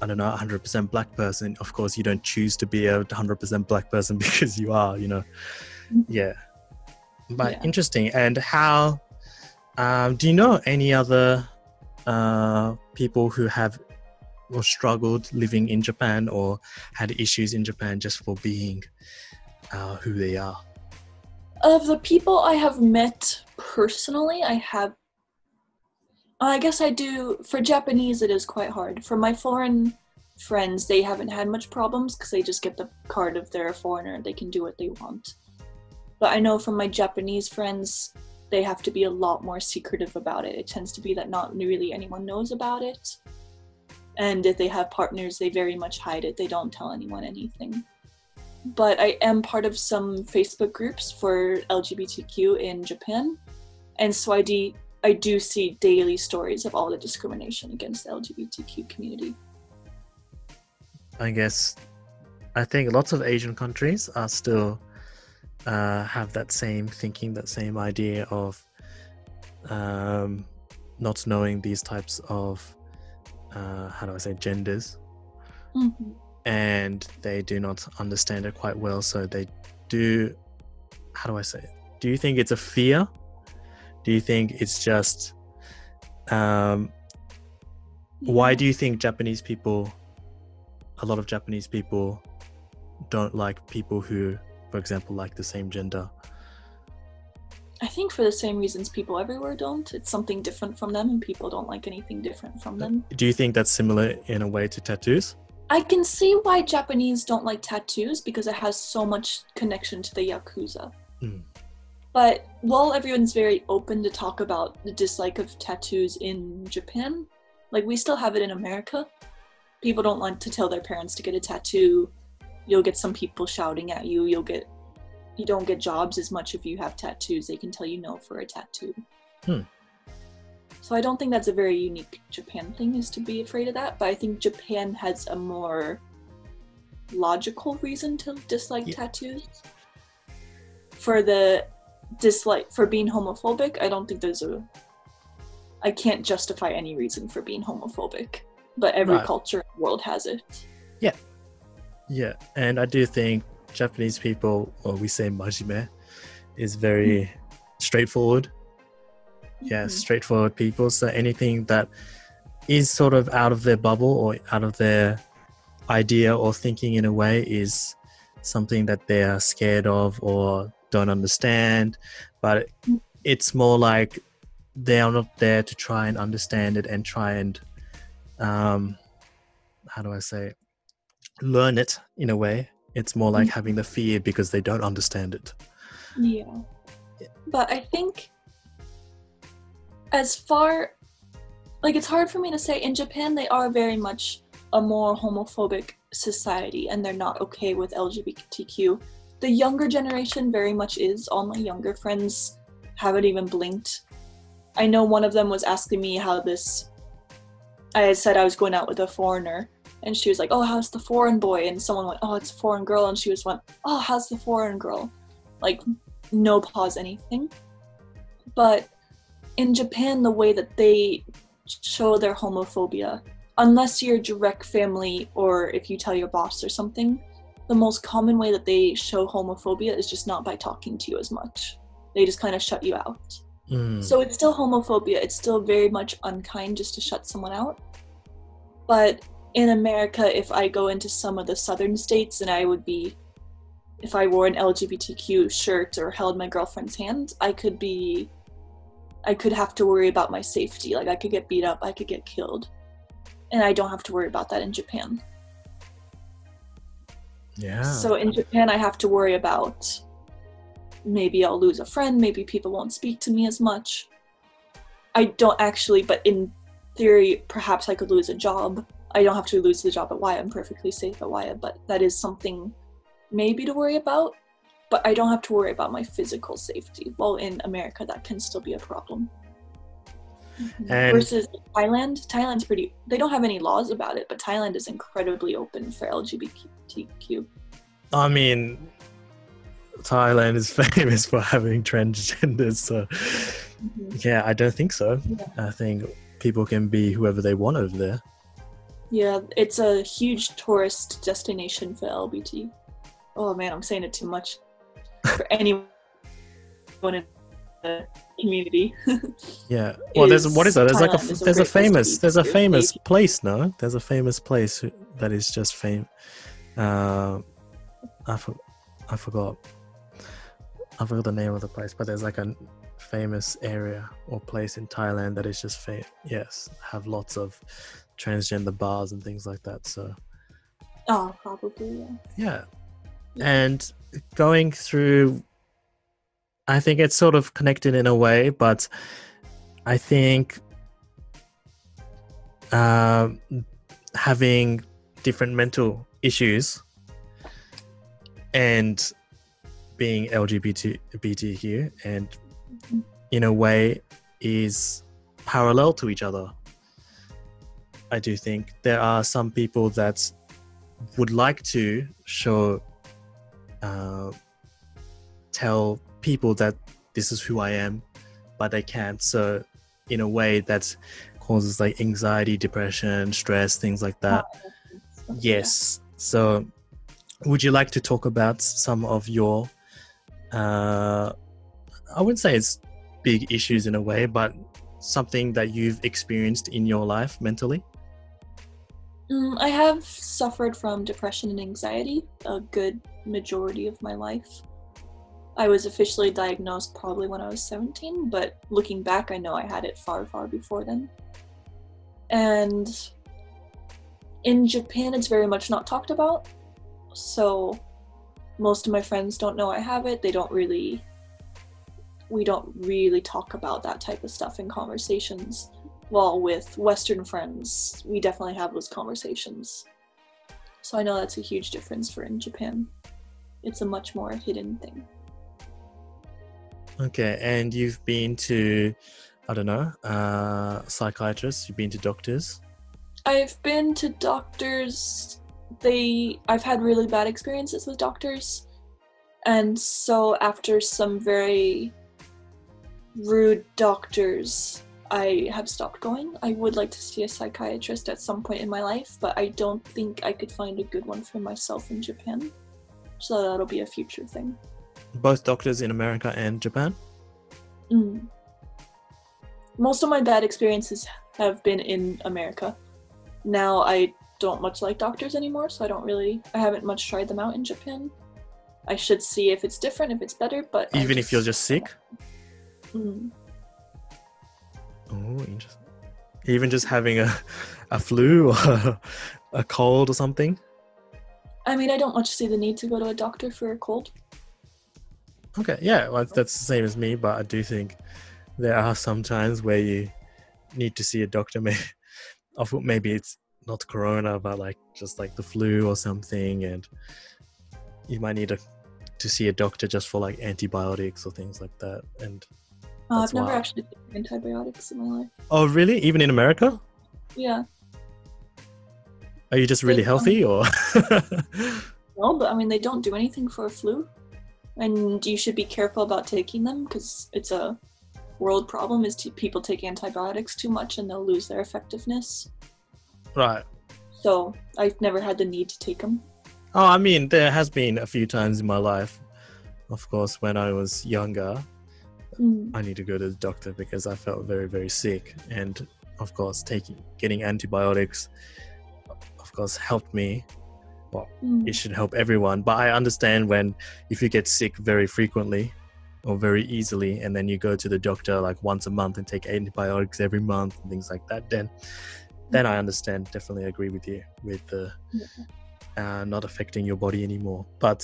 I don't know, a 100% black person, of course, you don't choose to be a 100% black person [laughs] because you are, you know. Yeah. But Yeah. interesting. And how, um, do you know any other uh, people who have or struggled living in Japan or had issues in Japan just for being uh, who they are? Of the people I have met personally, I have. I guess I do. For Japanese, it is quite hard. For my foreign friends, they haven't had much problems because they just get the card if they're a foreigner. They can do what they want. But I know from my Japanese friends, they have to be a lot more secretive about it. It tends to be that not really anyone knows about it. And if they have partners, they very much hide it. They don't tell anyone anything but I am part of some Facebook groups for LGBTQ in Japan, and so I I do see daily stories of all the discrimination against the LGBTQ community. I guess I think lots of Asian countries are still uh, have that same thinking, that same idea of um, not knowing these types of uh, how do I say genders, Mhm. and they do not understand it quite well. So they do. How do I say it? Do you think it's a fear? Do you think it's just? Um, why do you think Japanese people, a lot of Japanese people, don't like people who, for example, like the same gender? I think for the same reasons people everywhere don't. It's something different from them, and people don't like anything different from them. Do you think that's similar in a way to tattoos? I can see why Japanese don't like tattoos because it has so much connection to the Yakuza. Mm. But while everyone's very open to talk about the dislike of tattoos in Japan, like we still have it in America. People don't like to tell their parents to get a tattoo. You'll get some people shouting at you. You'll get you don't get jobs as much if you have tattoos. They can tell you no for a tattoo. Hmm. So I don't think that's a very unique Japan thing is to be afraid of that, but I think Japan has a more logical reason to dislike Yeah. tattoos. For the dislike for being homophobic, I don't think there's a I can't justify any reason for being homophobic, but every Right. culture in the world has it. Yeah, Yeah, and I do think Japanese people, or we say majime, is very straightforward. Yeah, Mhm. straightforward people. So anything that is sort of out of their bubble or out of their idea or thinking in a way is something that they are scared of or don't understand. But it's more like they are not there to try and understand it and try and, um, how do I say, it? learn it in a way. It's more like Mhm. having the fear because they don't understand it. Yeah. But I think as far like it's hard for me to say in Japan they are very much a more homophobic society and they're not okay with LGBTQ. The younger generation very much is. All my younger friends haven't even blinked. I know one of them was asking me how this I had said I was going out with a foreigner and she was like, "Oh, how's the foreign boy?" and someone went, "Oh, it's a foreign girl." and she was went, "Oh, how's the foreign girl?" Like no pause anything. But in Japan, the way that they show their homophobia, unless you're direct family or if you tell your boss or something, the most common way that they show homophobia is just not by talking to you as much. They just kind of shut you out. Mm. So it's still homophobia. It's still very much unkind just to shut someone out. But in America, if I go into some of the southern states and I would be, if I wore an LGBTQ shirt or held my girlfriend's hand, I could be, I could have to worry about my safety. Like I could get beat up, I could get killed. And I don't have to worry about that in Japan. Yeah. So in Japan, I have to worry about maybe I'll lose a friend, maybe people won't speak to me as much. I don't actually, but in theory, perhaps I could lose a job. I don't have to lose the job at Waya. I'm perfectly safe at Waya, but that is something maybe to worry about. But I don't have to worry about my physical safety. Well, in America, that can still be a problem. Mm-hmm. And- Versus Thailand, Thailand's pretty. They don't have any laws about it, but Thailand is incredibly open for LGBTQ. I mean, Thailand is [laughs] famous for having transgenders. So, mm-hmm. yeah, I don't think so. Yeah. I think people can be whoever they want over there. Yeah, it's a huge tourist destination for LBT. Oh man, I'm saying it too much. For anyone in the community. Yeah. Well, there's what is that? There's like a Thailand is a there's a famous there's a famous place. No, there's a famous place that is just fame. Uh, I for, I forgot. I forgot the name of the place, but there's like a famous area or place in Thailand that is just fame. Yes, have lots of transgender bars and things like that. So oh, probably, yeah. yeah, and going through, I think it's sort of connected in a way, but I think um, having different mental issues and being LGBT LGBTQ and in a way is parallel to each other. I do think there are some people that would like to show, uh, tell people that this is who I am, but they can't. So in a way that causes like anxiety, depression, stress, things like that. Yes. So, would you like to talk about some of your, uh, I wouldn't say it's big issues in a way, but something that you've experienced in your life mentally? Mm, I have suffered from depression and anxiety a good majority of my life. I was officially diagnosed probably when I was 17, but looking back, I know I had it far, far before then. And in Japan, it's very much not talked about. So most of my friends don't know I have it. They don't really, we don't really talk about that type of stuff in conversations. While with Western friends, we definitely have those conversations. So I know that's a huge difference for in Japan. It's a much more hidden thing. Okay, and you've been to, I don't know, uh, psychiatrists. You've been to doctors. I've been to doctors. They, I've had really bad experiences with doctors, and so after some very rude doctors, I have stopped going. I would like to see a psychiatrist at some point in my life, but I don't think I could find a good one for myself in Japan. So that'll be a future thing. Both doctors in America and Japan. Mm. Most of my bad experiences have been in America. Now I don't much like doctors anymore, so I don't really. I haven't much tried them out in Japan. I should see if it's different, if it's better, but Even if you're just sick. Mm. Oh, interesting. Even just having a, a flu [laughs] or a cold or something. I mean, I don't much see the need to go to a doctor for a cold. Okay, yeah, well, that's the same as me, but I do think there are some times where you need to see a doctor. [laughs] Maybe, maybe it's not corona, but like just like the flu or something, and you might need a, to see a doctor just for like antibiotics or things like that. And That's I've never actually taken antibiotics in my life. oh, really? Even in America? Yeah. Are you just really um, healthy, or? [laughs] No, but I mean, they don't do anything for a flu. And you should be careful about taking them because it's a world problem is people take antibiotics too much and they'll lose their effectiveness. right. So I've never had the need to take them. Oh, I mean, there has been a few times in my life. Of course, when I was younger, Mm. I need to go to the doctor because I felt very, very sick. And of course, taking getting antibiotics, of course, helped me. Mm. It should help everyone. But I understand when if you get sick very frequently or very easily, and then you go to the doctor like once a month and take antibiotics every month and things like that, then then I understand. Definitely agree with you with the uh, not affecting your body anymore. But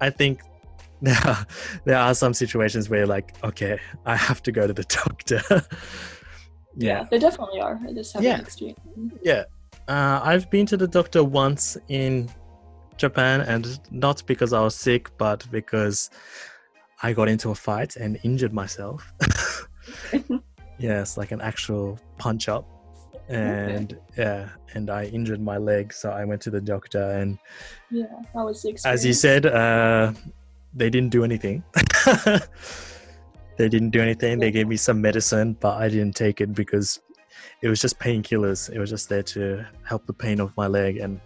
I think [laughs] there are, there are some situations where like, okay, I have to go to the [laughs] doctor. Yeah, there definitely are. I just haven't Yeah. experienced them. Yeah. Uh, I've been to the doctor once in Japan, and not because I was sick, but because I got into a fight and injured myself. [laughs] yes, like an actual punch up. And yeah, and I injured my leg, so I went to the doctor, and Yeah, that was the experience. as you said, uh, they didn't do anything. [laughs] they didn't do anything. They gave me some medicine, but I didn't take it because it was just painkillers. It was just there to help the pain of my leg, and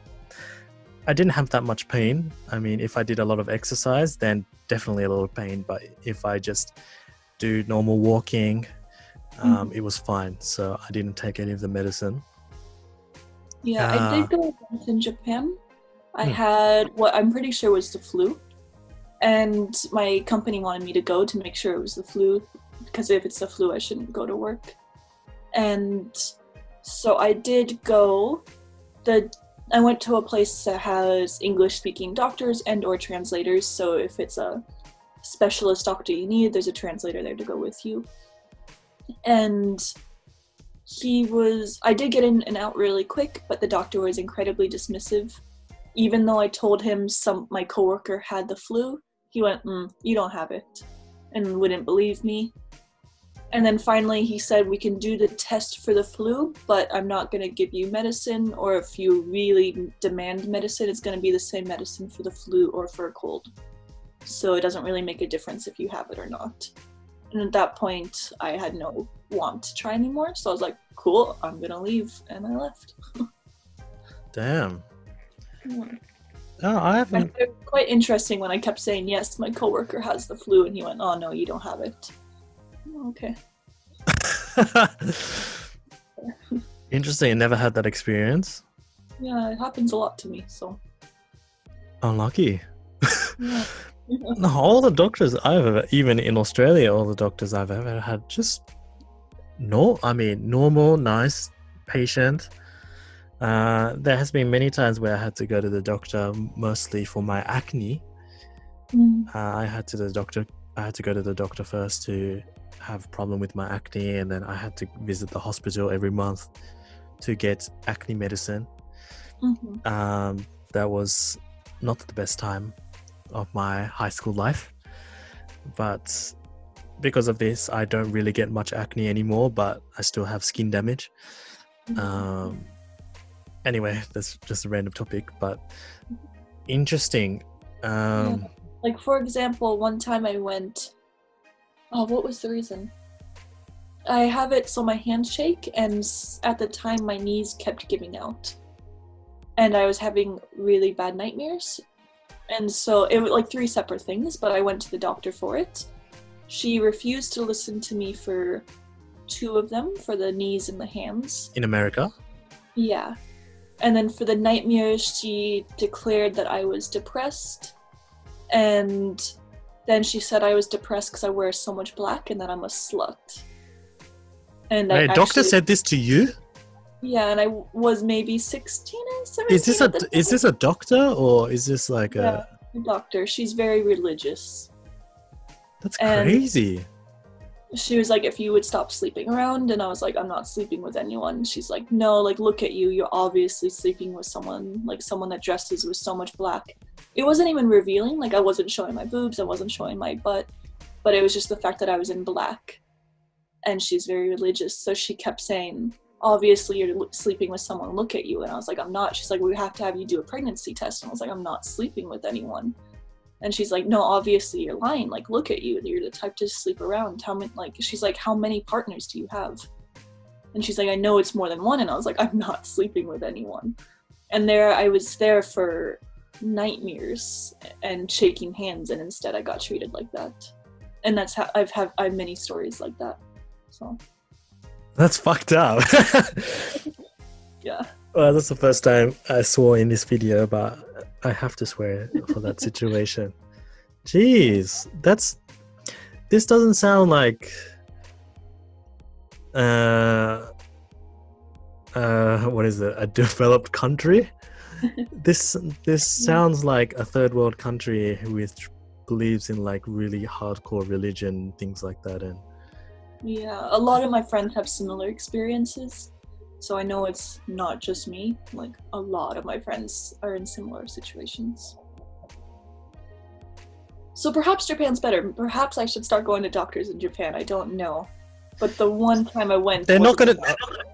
I didn't have that much pain. I mean, if I did a lot of exercise, then definitely a lot of pain. But if I just do normal walking, um, it was fine. So I didn't take any of the medicine. Yeah, I Ah. did go once in Japan. I Hmm. had what I'm pretty sure was the flu. And my company wanted me to go to make sure it was the flu because if it's the flu, I shouldn't go to work. And so I did go. The I went to a place that has English speaking doctors and or translators, so if it's a specialist doctor you need, there's a translator there to go with you. And he was i did get in and out really quick but the doctor was incredibly dismissive even though i told him some my coworker had the flu he went mm, you don't have it and wouldn't believe me and then finally he said we can do the test for the flu but i'm not going to give you medicine or if you really demand medicine it's going to be the same medicine for the flu or for a cold so it doesn't really make a difference if you have it or not and at that point i had no want to try anymore. So I was like, cool, I'm gonna leave, and I left. Damn. Yeah. Oh, I I haven't. quite interesting when I kept saying yes, my coworker has the flu, and he went, "Oh no, you don't have it." Okay. [laughs] Interesting. I never had that experience. Yeah, it happens a lot to me. So Unlucky. yeah. [laughs] No, all the doctors I've ever, even in Australia, all the doctors I've ever had just no, I mean, normal, nice patient. Uh, there has been many times where I had to go to the doctor, mostly for my acne. Mm, Uh, I had to the doctor. I had to go to the doctor first to have problem with my acne, and then I had to visit the hospital every month to get acne medicine. mhm. Um, that was not the best time of my high school life, but because of this, I don't really get much acne anymore. But I still have skin damage. Um, anyway, that's just a random topic, but interesting. Um, Like for example, one time I went. Oh, what was the reason? I have it so my hands shake, and at the time my knees kept giving out, and I was having really bad nightmares, and so it was like three separate things. But I went to the doctor for it. She refused to listen to me for two of them, for the knees and the hands. in America, Yeah. And then for the nightmares, she declared that I was depressed. And then she said I was depressed because I wear so much black and that I'm a slut. And I Wait, doctor actually- said this to you. Yeah, and I was maybe 16 or 17. Is this a is this a doctor or is this like Yeah. a? doctor? She's very religious. That's And- crazy. She was like, if you would stop sleeping around, and I was like, I'm not sleeping with anyone. She's like, no, like, look at you. You're obviously sleeping with someone, like, someone that dresses with so much black. It wasn't even revealing. Like, I wasn't showing my boobs, I wasn't showing my butt, but it was just the fact that I was in black. And she's very religious. So she kept saying, obviously, you're sleeping with someone. Look at you. And I was like, I'm not. She's like, we have to have you do a pregnancy test. And I was like, I'm not sleeping with anyone. And she's like, no, obviously you're lying. Like, look at you. You're the type to sleep around. How many, like, she's like, how many partners do you have? And she's like, I know it's more than one. And I was like, [laughs] I'm not sleeping with anyone. And there, I was there for nightmares and shaking hands. And instead, I got treated like that. And that's how I've have I have many stories like that. So That's fucked up. [laughs] yeah, well, that's the first time I saw in this video, but I have to swear for that situation. [laughs] Jeez, that's. This doesn't sound like. Uh. Uh, what is it? A developed country? [laughs] this this sounds like a third world country which believes in like really hardcore religion, things like that, and yeah. A lot of my friends have similar experiences. So I know it's not just me. Like a lot of my friends are in similar situations. So perhaps Japan's better. Perhaps I should start going to doctors in Japan. I don't know. But the one time I went, they're not gonna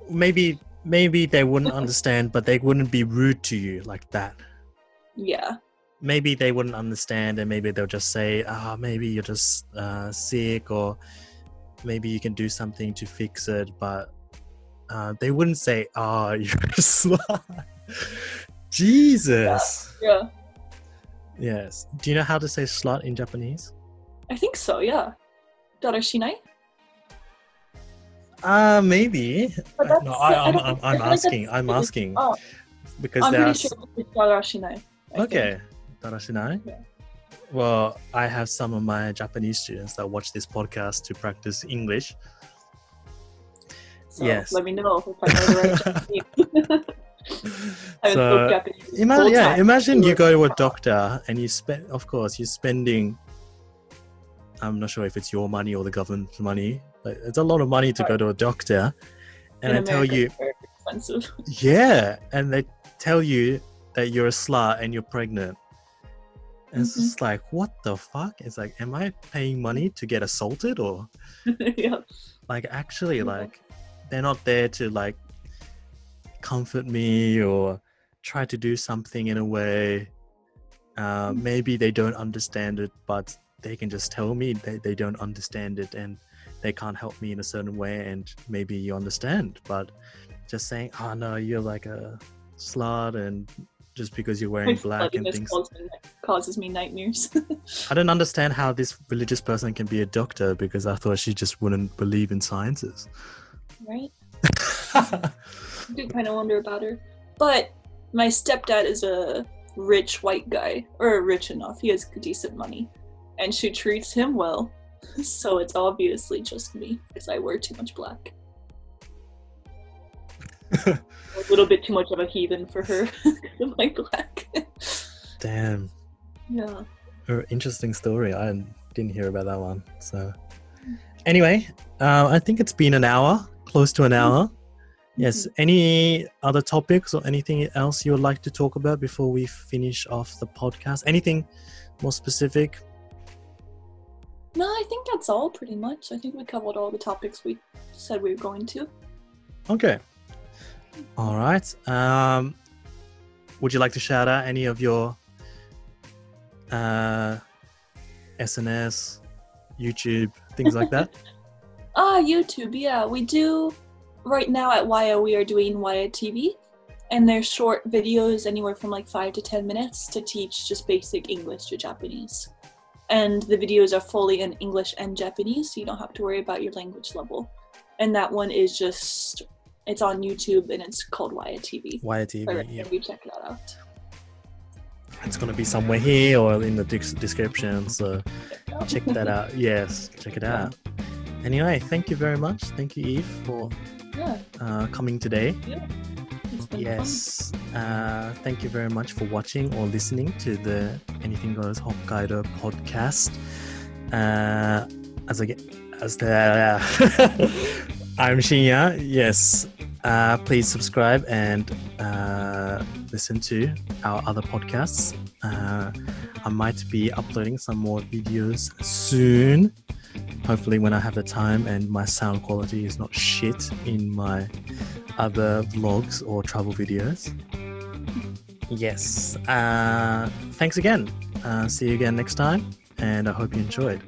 maybe maybe they wouldn't understand but they wouldn't be rude to you like that Yeah, maybe they wouldn't understand and maybe they'll just say ah maybe you're just uh, sick or maybe you can do something to fix it but uh, they wouldn't say oh [laughs] you're a slut jesus yeah. yes do you know how to say slut in japanese I think so. Yeah. Darashinai. uh maybe Uh, no I, I I'm, I'm, I I'm feel like asking i'm asking Oh, because I'm pretty sure it's Darashinai. I think. Okay, Darashinai. Yeah. Well, I have some of my Japanese students that watch this podcast to practice English. So Yes. Let me know if I know the right [laughs] Japanese. I haven't So, Japanese this yeah, imagine you go to a doctor and you spend, of course, you're spending. I'm not sure if it's your money or the government's money, but it's a lot of money to go to a doctor, and In they tell you, very expensive. [laughs] yeah, and they tell you that you're a slut and you're pregnant. And It's Mhm. just like, what the fuck? It's like, am I paying money to get assaulted or? [laughs] yeah. like actually Yeah. like they're not there to like comfort me or try to do something in a way. Uh, Mm. maybe they don't understand it but they can just tell me they, they don't understand it and they can't help me in a certain way and maybe you understand. But just saying oh no you're like a slut and just because you're wearing [laughs] black and things causes, causes me nightmares. [laughs] I don't understand how this religious person can be a doctor because i thought she just wouldn't believe in sciences right [laughs] i do kind of wonder about her but my stepdad is a rich white guy or rich enough he has decent money and she treats him well [laughs] so it's obviously just me because I wear too much black. [laughs] a little bit too much of a heathen for her because my black. Damn. Yeah. Interesting story. I didn't hear about that one. So, anyway, uh, I think it's been an hour, close to an mm-hmm. hour. Yes. Mm-hmm. Any other topics or anything else you would like to talk about before we finish off the podcast? Anything more specific? No, I think that's all pretty much. I think we covered all the topics we said we were going to. Okay. All right. Um, would you like to shout out any of your uh, SNS, YouTube, things like that? [laughs] Ah, uh, YouTube. Yeah, we do. Right now at Waya, we are doing Waya TV, and they're short videos, anywhere from like five to ten minutes, to teach just basic English to Japanese and the videos are fully in English and Japanese, so you don't have to worry about your language level. And that one is just it's on YouTube and it's called Waya TV. Waya TV, yeah. You check that out. It's gonna be somewhere here or in the description, so check that out. Yes, check it out. Anyway, thank you very much. Thank you, Eve, for yeah. uh, coming today. Yeah yes. Uh, thank you very much for watching or listening to the Anything Goes Hokkaido podcast. Uh, as I get, as the [laughs] I'm Shinya. Yes. Uh, please subscribe and uh, listen to our other podcasts. Uh, I might be uploading some more videos soon. Hopefully, when I have the time and my sound quality is not shit in my other vlogs or travel videos. Yes. Uh, thanks again. Uh, see you again next time, and I hope you enjoyed.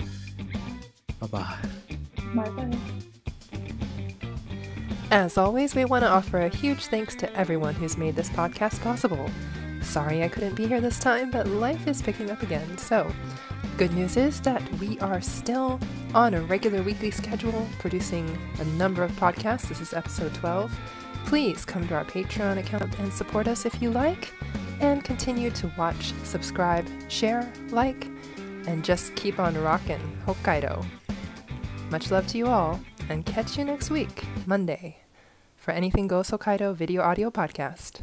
Bye bye. Bye bye. As always, we want to offer a huge thanks to everyone who's made this podcast possible. Sorry I couldn't be here this time, but life is picking up again, so good news is that we are still on a regular weekly schedule, producing a number of podcasts. This is episode 12. Please come to our Patreon account and support us if you like, and continue to watch, subscribe, share, like, and just keep on rocking Hokkaido. Much love to you all, and catch you next week, Monday, for Anything Goes Hokkaido video audio podcast.